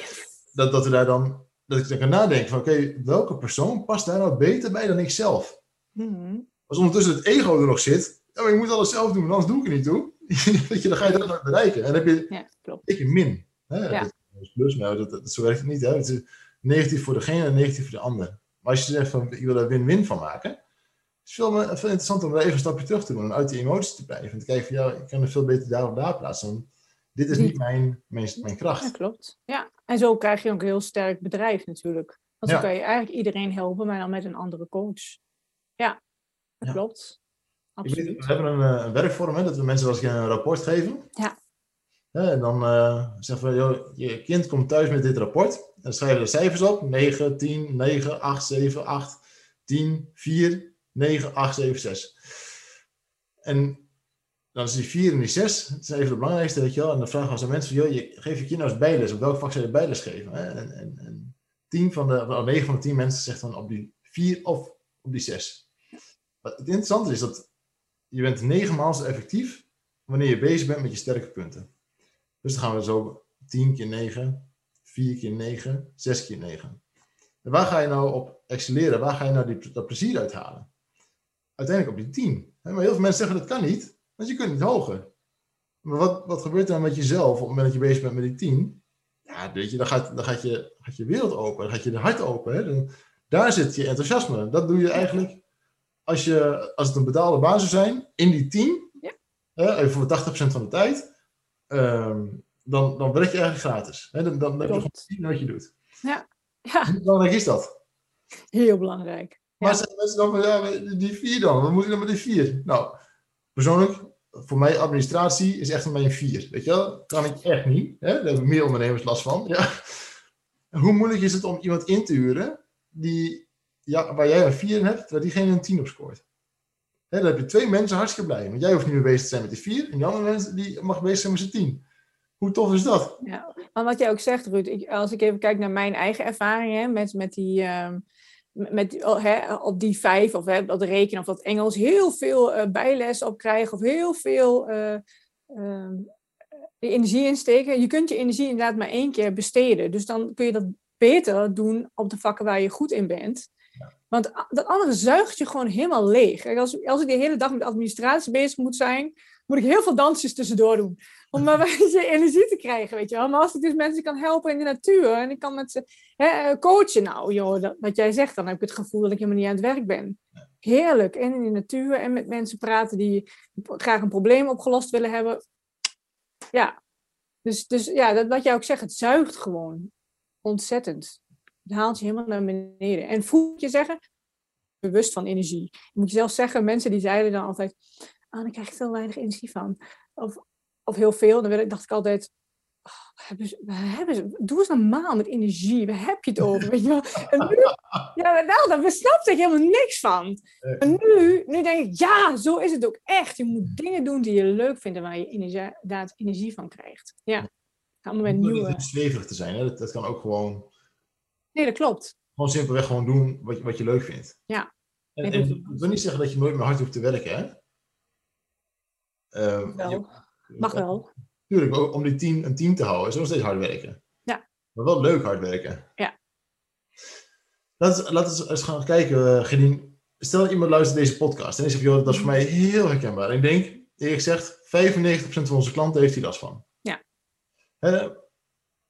dat, dat we daar dan, dat ik dan kan nadenken van, oké, welke persoon past daar nou beter bij dan ik zelf? Mhm. Als ondertussen het ego er nog zit, ja, maar je moet alles zelf doen, anders doe ik er niet toe. (laughs) Weet je, dan ga je dat nooit bereiken. En dan heb je Ja, klopt. ik een min. Hè? Ja. Dat is plus, maar dat, dat, zo werkt het niet. Hè? Het is negatief voor degene en negatief voor de ander. Maar als je zegt van, ik wil daar win-win van maken, het is veel, meer- veel interessanter om daar even een stapje terug te doen en uit die emoties te blijven. En te kijken van, ja, ik kan er veel beter daar of daar plaatsen. Dit is niet mijn, mijn, mijn Ja, kracht. klopt. Ja, en zo krijg je ook een heel sterk bedrijf natuurlijk. Want zo kan je eigenlijk iedereen helpen, maar dan met een andere coach. Ja, dat Ja. klopt. Weet, Absoluut. we hebben een, eh, een werkvorm, hè, dat we mensen wel eens een rapport geven. Ja. En dan eh, zeggen we, joh, je kind komt thuis met dit rapport. Dan schrijven we de cijfers op. 9, 10, 9, 8, 7, 8, 10, 4, 9, 8, 7, 6. En dan is die 4 en die 6, dat zijn even de belangrijkste, weet je wel. En dan vragen we aan mensen, joh, je, geef je nou eens bijles. Op welk vak zou je bijles geven? En, en, en 10 van de, of 9 van de 10 mensen zegt dan op die 4 of op die 6. Wat het interessante is dat je bent negen maal zo effectief wanneer je bezig bent met je sterke punten. Dus dan gaan we zo 10 keer 9, 4 keer 9, 6 keer 9. En waar ga je nou op excelleren? Waar ga je nou die, dat plezier uithalen? Uiteindelijk op die 10. Hè, Maar heel veel mensen zeggen dat kan niet, want je kunt niet hoger. Maar wat, wat gebeurt er dan met jezelf op het moment dat je bezig bent met die 10? Ja, weet je, dan gaat, dan gaat, je, gaat je wereld open, dan gaat je hart open. Hè? Dan, daar zit je enthousiasme. Dat doe je eigenlijk als, je, als het een betaalde baan zou zijn, in die 10, Ja. even voor 80% van de tijd, ehm, dan, dan werk je eigenlijk gratis. Hè? Dan, dan heb je gewoon zien wat je doet. Ja. Ja. Hoe belangrijk is dat? Heel belangrijk. Maar Ja. zeggen mensen dan van, ja, die vier dan? Wat moet ik dan met die vier? Nou, persoonlijk, voor mij administratie is echt een beetje een vier. Weet je wel? Kan ik echt niet. Hè? Daar hebben meer ondernemers last van. Ja. (laughs) Hoe moeilijk is het om iemand in te huren die, ja, waar jij een vier in hebt, waar diegene een tien op scoort? Hè, dan heb je twee mensen hartstikke blij. Want jij hoeft niet meer bezig te zijn met die vier. En die andere mensen die mag bezig zijn met z'n tien. Hoe tof is dat? Ja, maar wat jij ook zegt, Ruud, ik, als ik even kijk naar mijn eigen ervaringen met, met die, ehm, met, oh, hè, op die vijf, of hè, dat rekenen of dat Engels, heel veel eh, bijles op krijgen of heel veel de energie insteken. Je kunt je energie inderdaad maar één keer besteden. Dus dan kun je dat beter doen op de vakken waar je goed in bent. Want dat andere zuigt je gewoon helemaal leeg. Kijk, als, als ik de hele dag met administratie bezig moet zijn, moet ik heel veel dansjes tussendoor doen. Om maar beetje (laughs) energie te krijgen, weet je wel. Maar als ik dus mensen kan helpen in de natuur en ik kan met ze hè, eh, coachen, nou joh, wat jij zegt, dan heb ik het gevoel dat ik helemaal niet aan het werk ben. Heerlijk. En in de natuur en met mensen praten die graag een probleem opgelost willen hebben. Ja. Dus, dus ja, dat, wat jij ook zegt, het zuigt gewoon ontzettend. Het haalt je helemaal naar beneden. En voel je zeggen, bewust van energie. Je moet jezelf zeggen, mensen die zeiden dan altijd, ah, daar krijg ik veel weinig energie van. Of, of heel veel. Dan ik- dacht ik altijd, oh, hebben ze, hebben ze, doe eens normaal met energie. Waar heb je het over? Weet je wel? En nu, (laughs) ja, nou, daar snapte ik helemaal niks van. En nu, nu denk ik, ja, zo is het ook echt. Je moet dingen doen die je leuk vindt en waar je inderdaad energie van krijgt. Ja, allemaal met nieuwe... niet zweverig te zijn. Hè? Dat, dat kan ook gewoon, Nee, dat klopt. gewoon simpelweg gewoon doen wat, je- wat je leuk vindt. Ja. En, dat- wil niet zeggen dat je nooit meer hard hoeft te werken. Hè? Wel. je- Mag wel. Tuurlijk, om die team, een team te houden, is nog steeds hard werken. Ja. Maar wel leuk hard werken. Ja. Laten we, eens gaan kijken, uh, Gedien. Stel dat iemand luistert deze podcast en die zegt, joh, dat is voor mij heel herkenbaar. En ik denk, eerlijk gezegd, 95% van onze klanten heeft hier last van. Ja. Eh,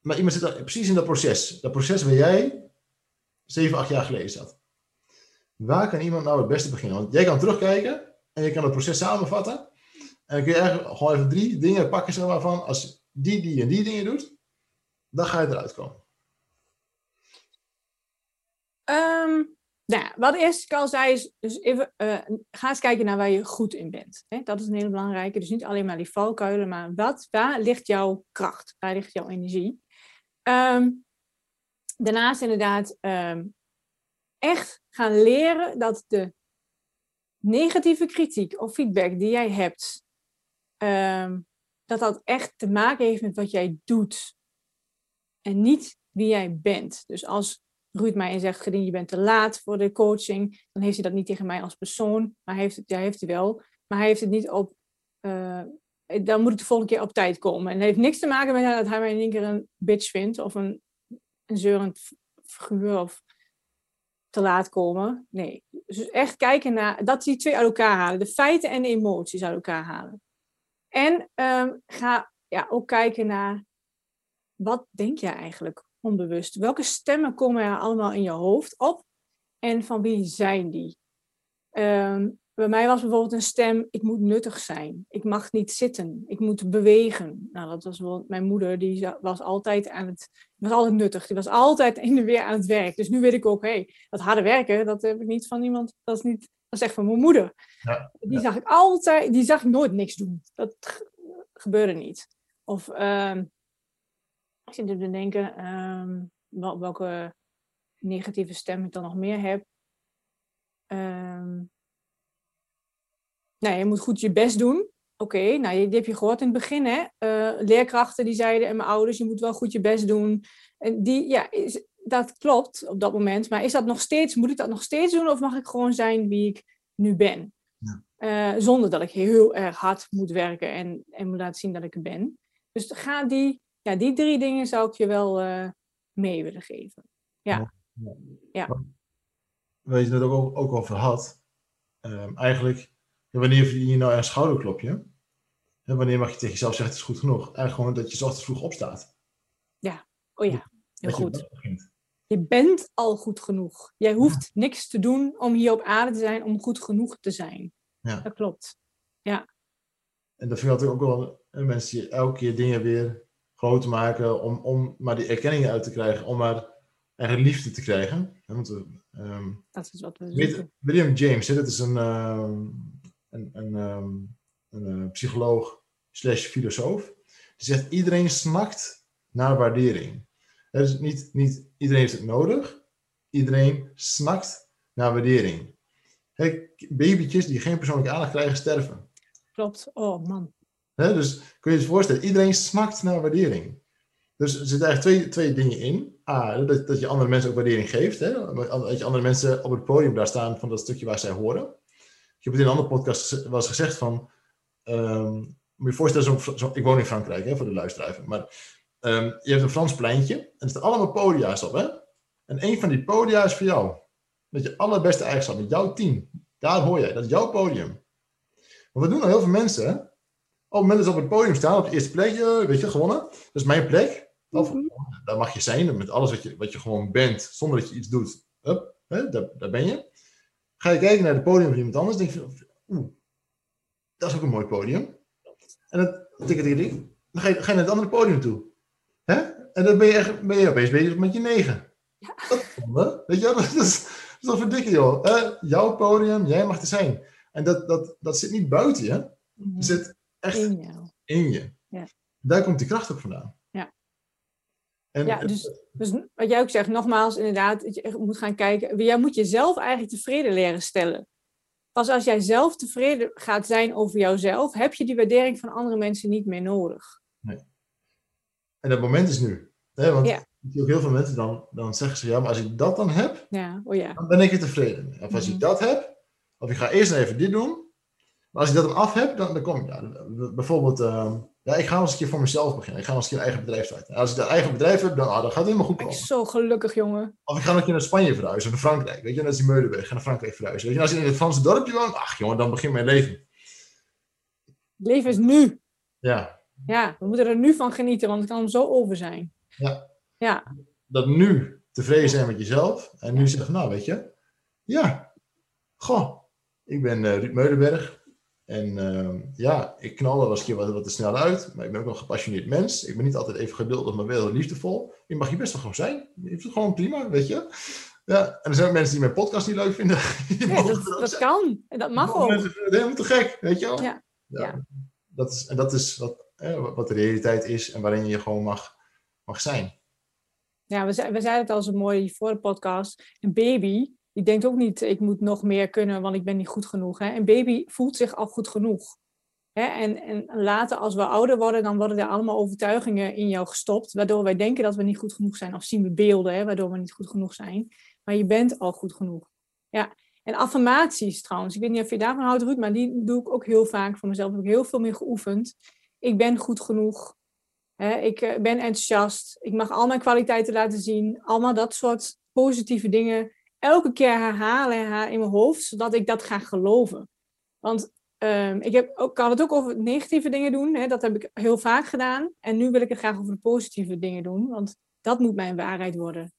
maar iemand zit precies in dat proces. Dat proces waar jij 7, 8 jaar geleden zat. Waar kan iemand nou het beste beginnen? Want jij kan terugkijken en je kan het proces samenvatten. En dan kun je gewoon even drie dingen pakken zeg maar, van als die, die en die dingen doet, dan ga je eruit komen. Ehm, nou wat eerst ik al zei is, dus even, eh, ga eens kijken naar waar je goed in bent. Hè? Dat is een hele belangrijke. Dus niet alleen maar die valkuilen, maar wat, waar ligt jouw kracht? Waar ligt jouw energie? Ehm, daarnaast inderdaad ehm, echt gaan leren dat de negatieve kritiek of feedback die jij hebt, ehm, dat dat echt te maken heeft met wat jij doet. En niet wie jij bent. Dus als Ruud mij zegt, Gedien, je bent te laat voor de coaching, dan heeft hij dat niet tegen mij als persoon, maar hij heeft het, ja, heeft hij wel, maar hij heeft het niet op, eh, dan moet ik de volgende keer op tijd komen. En het heeft niks te maken met dat hij mij in één keer een bitch vindt, of een, een zeurend figuur, of te laat komen. Nee, dus echt kijken naar, dat die twee uit elkaar halen, de feiten en de emoties uit elkaar halen. En ehm, ga ja, ook kijken naar, wat denk jij eigenlijk onbewust? Welke stemmen komen er allemaal in je hoofd op? En van wie zijn die? Ehm, bij mij was bijvoorbeeld een stem, ik moet nuttig zijn. Ik mag niet zitten. Ik moet bewegen. Nou, dat was wel mijn moeder, die was altijd aan het, was altijd nuttig. Die was altijd in de weer aan het werk. Dus nu weet ik ook, hé, hey, dat harde werken, dat heb ik niet van iemand, dat is niet, dat is echt van mijn moeder. Ja, Die ja. zag ik altijd, die zag ik nooit niks doen. Dat gebeurde niet. Of, ehm, ik zit even te denken, ehm, wel- welke negatieve stem ik dan nog meer heb. Ehm, nou, je moet goed je best doen. Oké, nou, die heb je gehoord in het begin, hè? Eh, leerkrachten die zeiden en mijn ouders, je moet wel goed je best doen. En die, ja, is, dat klopt op dat moment. Maar is dat nog steeds, moet ik dat nog steeds doen of mag ik gewoon zijn wie ik nu ben? Ja. Eh, zonder dat ik heel erg hard moet werken en, en moet laten zien dat ik er ben. Dus ga die, ja, die drie dingen zou ik je wel eh, mee willen geven. Ja. Ja. Waar je het net ook, ook over had, ehm, eigenlijk, ja, wanneer verdien je nou een schouderklopje? En wanneer mag je tegen jezelf zeggen, het is goed genoeg? Eigenlijk gewoon dat je ochtends vroeg opstaat. Oh ja, heel dat goed. Je bent al goed genoeg. Jij hoeft niks te doen om hier op aarde te zijn, om goed genoeg te zijn. Ja. Dat klopt. En dat vind ik altijd ook wel mensen die elke keer dingen weer groter maken om, om maar die erkenning uit te krijgen, om maar eigenlijk liefde te krijgen. Want ehm, Dat is wat we. William James, hè, dat is een, ehm, een, een, ehm, een eh, psycholoog slash filosoof. Die zegt, iedereen snakt naar waardering. Dus niet, niet iedereen heeft het nodig. Iedereen snakt naar waardering. Hè, babytjes die geen persoonlijke aandacht krijgen, sterven. Klopt. Oh man. Dus kun je je voorstellen, iedereen snakt naar waardering. Dus er zitten eigenlijk twee, twee dingen in. A, dat, dat je andere mensen ook waardering geeft. Hè? Dat je andere mensen op het podium daar staan van dat stukje waar zij horen. Ik heb het in een andere podcast wel eens gezegd van... ehm, moet je voorstellen, zo, zo- ik woon in Frankrijk, hè, voor de luisteraar. Maar ehm, je hebt een Frans pleintje en er staan allemaal podia's op. Hè? En een van die podia is voor jou. Met je allerbeste eigenschap, met jouw team. Daar hoor jij, dat is jouw podium. Maar wat doen nou heel veel mensen? hè? Op het moment dat ze op het podium staan, op het eerste plekje, weet je, gewonnen. Dat is mijn plek. Of, Mhm. Daar mag je zijn, met alles wat je, wat je gewoon bent, zonder dat je iets doet. Hup, hè, daar, daar ben je. Ga je kijken naar het podium van iemand anders, denk je, oeh, dat is ook een mooi podium. En dan, tik, tik, tik, dan ga je, ga je naar het andere podium toe. Hè? En dan ben je, echt, ben je opeens bezig met je negen. Dat is zonde. Weet je (laughs) dat is, dat verdikken, joh. Jouw podium, jij mag er zijn. En dat, dat, dat zit niet buiten je, Mhm. dat zit echt In jou. in je. Ja. Daar komt die kracht ook vandaan. Ja. En, Ja, dus, dus wat jij ook zegt, nogmaals, inderdaad, dat je moet gaan kijken. Jij moet jezelf eigenlijk tevreden leren stellen. Pas als jij zelf tevreden gaat zijn over jouzelf, heb je die waardering van andere mensen niet meer nodig. en dat moment is nu. Hè? Want Ja. ook heel veel mensen dan, dan zeggen ze, ja, maar als ik dat dan heb, Ja, oh ja. dan ben ik er tevreden mee. Of als Mhm. ik dat heb, of ik ga eerst even dit doen. Maar als ik dat dan af heb, dan, dan kom ik. Ja, bijvoorbeeld, ehm, ja, ik ga eens een keer voor mezelf beginnen. Ik ga eens een keer een eigen bedrijf starten. En als ik dat eigen bedrijf heb, dan, ah, dan gaat het helemaal goed Ik ben komen. zo gelukkig, jongen. Of ik ga een keer naar Spanje verhuizen, of naar Frankrijk. Weet je, net als die Meulenberg. Ik ga naar Frankrijk verhuizen. Weet je, en als je in het Franse dorpje woont, ach jongen, dan begint mijn leven. Leven is nu. Ja, Ja, we moeten er nu van genieten, want het kan zo over zijn. Ja. Ja, dat nu tevreden zijn met jezelf. En nu zeggen, nou weet je, ja, goh, ik ben eh, Ruud Meulenberg. En ehm, ja, ik knal er wel eens een keer wat, wat te snel uit. Maar ik ben ook een gepassioneerd mens. Ik ben niet altijd even geduldig, maar wel heel liefdevol. Je mag je best wel gewoon zijn. Je is gewoon prima, weet je. Ja, en er zijn ook mensen die mijn podcast niet leuk vinden. (laughs) Ja dat, dat kan. En dat mag ook. Mensen vinden het helemaal te gek, weet je wel. Ja. Ja. Dat is, en dat is wat, wat de realiteit is en waarin je gewoon mag, mag zijn. Ja, we, we zeiden het al zo mooi voor de podcast. Een baby, die denkt ook niet, ik moet nog meer kunnen, want ik ben niet goed genoeg. Hè? Een baby voelt zich al goed genoeg. Hè? En, en later, als we ouder worden, dan worden er allemaal overtuigingen in jou gestopt, waardoor wij denken dat we niet goed genoeg zijn. Of zien we beelden, hè, waardoor we niet goed genoeg zijn. Maar je bent al goed genoeg. Ja. En affirmaties trouwens, ik weet niet of je daarvan houdt, Ruud, maar die doe ik ook heel vaak voor mezelf. Heb ik heel veel meer geoefend. Ik ben goed genoeg. Hè, ik eh, ben enthousiast. Ik mag al mijn kwaliteiten laten zien. Allemaal dat soort positieve dingen. Elke keer herhalen herhalen in mijn hoofd, zodat ik dat ga geloven. Want ehm, ik heb ook, kan het ook over negatieve dingen doen. Hè, dat heb ik heel vaak gedaan. En nu wil ik het graag over de positieve dingen doen. Want dat moet mijn waarheid worden.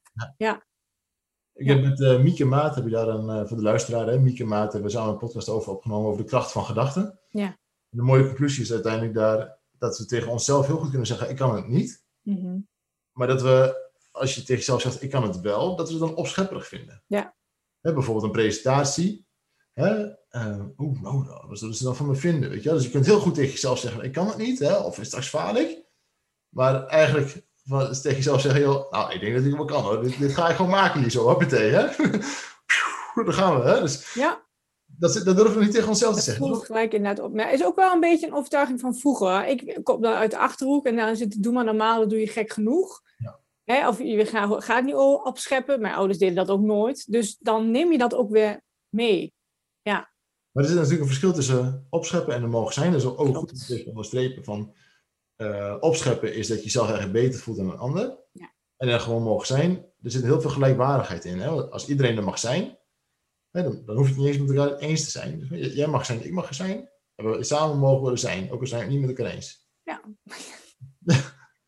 Ik heb met eh, Mieke Maat, heb je daar een, eh, voor de luisteraar, hè, Mieke Maat, hebben we samen een podcast over opgenomen over de kracht van gedachten. Ja. De mooie conclusie is uiteindelijk daar dat we tegen onszelf heel goed kunnen zeggen, ik kan het niet. Mhm. Maar dat we, als je tegen jezelf zegt, ik kan het wel, dat we het dan opschepperig vinden. Ja. Hè, bijvoorbeeld een presentatie. Hè, eh, Oeh, nou, wat zullen ze dan van me vinden? Weet je? Dus je kunt heel goed tegen jezelf zeggen, ik kan het niet, hè, of straks faal ik. Maar eigenlijk van, tegen jezelf zeggen, joh, nou, ik denk dat ik het wel kan hoor. Dit, dit ga ik gewoon maken hier zo, hoppatee, hè. Daar gaan we, hè. Dus Ja, dat, dat durven we niet tegen onszelf te dat zeggen. voelt gelijk inderdaad op. Maar het is ook wel een beetje een overtuiging van vroeger. Ik kom dan uit de Achterhoek en dan zit doe maar normaal, dan doe je gek genoeg. Ja. Hè, of je gaat, gaat niet o- opscheppen. Mijn ouders deden dat ook nooit. Dus dan neem je dat ook weer mee. Maar er zit natuurlijk een verschil tussen opscheppen en er mogen zijn. Dus ook Klopt. goed om te onderstrepen van eh, opscheppen is dat je jezelf eigenlijk beter voelt dan een ander. Ja. En er gewoon mogen zijn. Er zit heel veel gelijkwaardigheid in. Hè? Als iedereen er mag zijn, hè, dan, dan hoef je het niet eens met elkaar eens te zijn. Dus, j- jij mag zijn, ik mag er zijn. En we, samen mogen we er zijn, ook al zijn we het niet met elkaar eens. Ja.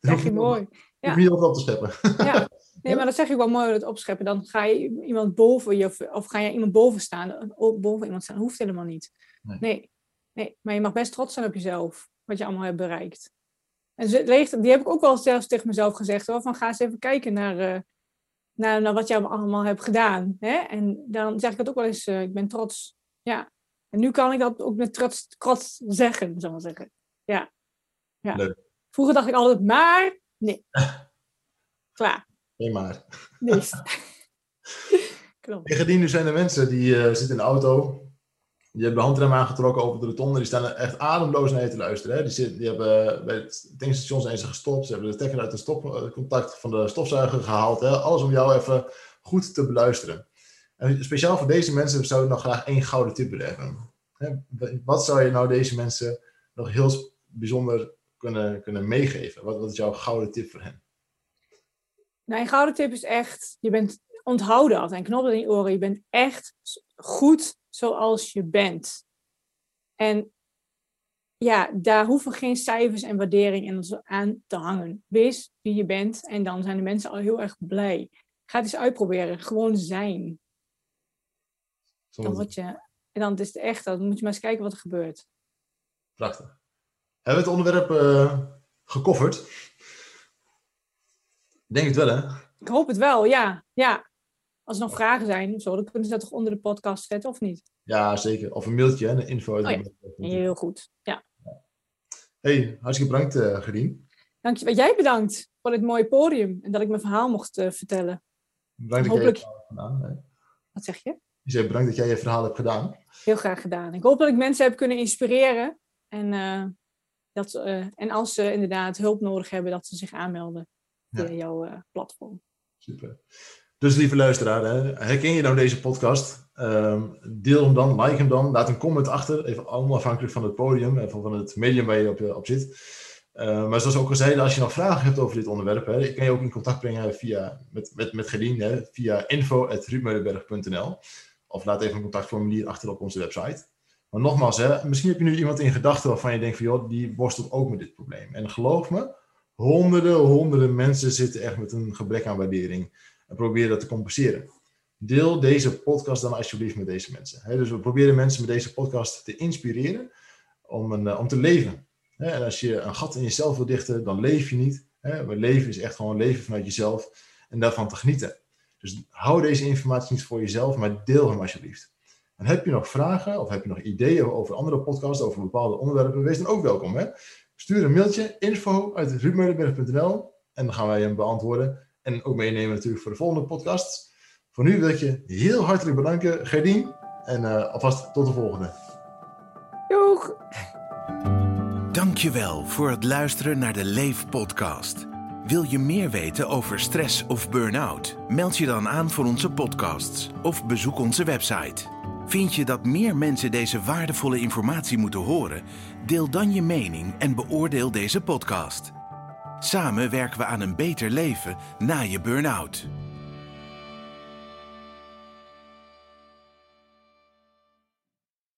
(laughs) Niet mooi. Ja. niet op te scheppen. Ja. (laughs) Nee, maar dat zeg ik wel mooi, dat opscheppen. Dan ga je iemand boven je, of- of ga je iemand boven staan. Boven iemand staan. Hoeft helemaal niet. Nee. Nee. nee. Maar je mag best trots zijn op jezelf. Wat je allemaal hebt bereikt. En die heb ik ook wel zelfs tegen mezelf gezegd. Hoor, van ga eens even kijken naar, eh, naar, naar wat jij allemaal hebt gedaan. Hè? En dan zeg ik het ook wel eens, eh, ik ben trots. Ja. En nu kan ik dat ook met trots, trots zeggen, zal ik maar zeggen. Ja. ja. Leuk. Vroeger dacht ik altijd, maar nee. (laughs) Klaar. Nee, maar. Nee. (laughs) Klopt. Nu zijn er mensen die eh, zitten in de auto. Die hebben de handrem aangetrokken over de rotonde. Die staan er echt ademloos naar je te luisteren. Hè? Die, zitten, die hebben bij het tankstation zijn ze gestopt. Ze hebben de stekker uit de stopcontact van de stofzuiger gehaald. Hè? Alles om jou even goed te beluisteren. En speciaal voor deze mensen zou ik nog graag één gouden tip willen hebben. Hè? Wat zou je nou deze mensen nog heel bijzonder kunnen, kunnen meegeven? Wat, wat is jouw gouden tip voor hen? Nou, een gouden tip is echt, je bent, onthoud dat en knop dat in je oren. Je bent echt goed zoals je bent. En ja, daar hoeven geen cijfers en waardering aan te hangen. Wees wie je bent en dan zijn de mensen al heel erg blij. Ga het eens uitproberen. Gewoon zijn. Dan word je, en dan is het echt, dan moet je maar eens kijken wat er gebeurt. Prachtig. Hebben we het onderwerp uh, gekofferd? Denk het wel, hè? Ik hoop het wel, ja. ja. Als er nog vragen zijn zo, dan kunnen ze dat toch onder de podcast zetten, of niet? Ja, zeker. Of een mailtje, een info. Oh, ja. Heel goed, ja. hey, hartstikke bedankt, uh, Gerien. Dank je. Jij bedankt voor dit mooie podium en dat ik mijn verhaal mocht uh, vertellen. Bedankt Hopelijk... dat jij je verhaal hebt gedaan. Hè? Wat zeg je? Je zei bedankt dat jij je verhaal hebt gedaan. Heel graag gedaan. Ik hoop dat ik mensen heb kunnen inspireren. En, uh, dat, en als ze inderdaad hulp nodig hebben, dat ze zich aanmelden via jouw platform. Super. Dus lieve luisteraar, hè, herken je nou deze podcast? Um, deel hem dan, like hem dan, laat een comment achter. Even onafhankelijk van het podium en van het medium waar je op, op zit. Uh, maar zoals ook al zei, als je nog vragen hebt over dit onderwerp, hè, ik kan je ook in contact brengen via, met, met, met Gedien hè, via info.ruudmeulenberg.nl of laat even een contactformulier achter op onze website. Maar nogmaals, hè, misschien heb je nu iemand in gedachten waarvan je denkt van joh, die worstelt ook met dit probleem. En geloof me, honderden, honderden mensen zitten echt met een gebrek aan waardering en probeer dat te compenseren. Deel deze podcast dan alsjeblieft met deze mensen. dus we proberen mensen met deze podcast te inspireren om, een, om te leven. en als je een gat in jezelf wil dichten, dan leef je niet. maar leven is echt gewoon leven vanuit jezelf en daarvan te genieten. Dus hou deze informatie niet voor jezelf, maar deel hem alsjeblieft. En heb je nog vragen of heb je nog ideeën over andere podcasts, over bepaalde onderwerpen, wees dan ook welkom. Hè? Stuur een mailtje, info uit ruudmeulenberg.nl en dan gaan wij hem beantwoorden. En ook meenemen natuurlijk voor de volgende podcast. Voor nu wil ik je heel hartelijk bedanken, Gerdien. En uh, alvast tot de volgende. Doeg! Dankjewel voor het luisteren naar de Leef podcast. Wil je meer weten over stress of burn-out? Meld je dan aan voor onze podcasts of bezoek onze website. Vind je dat meer mensen deze waardevolle informatie moeten horen? Deel dan je mening en beoordeel deze podcast. Samen werken we aan een beter leven na je burn-out.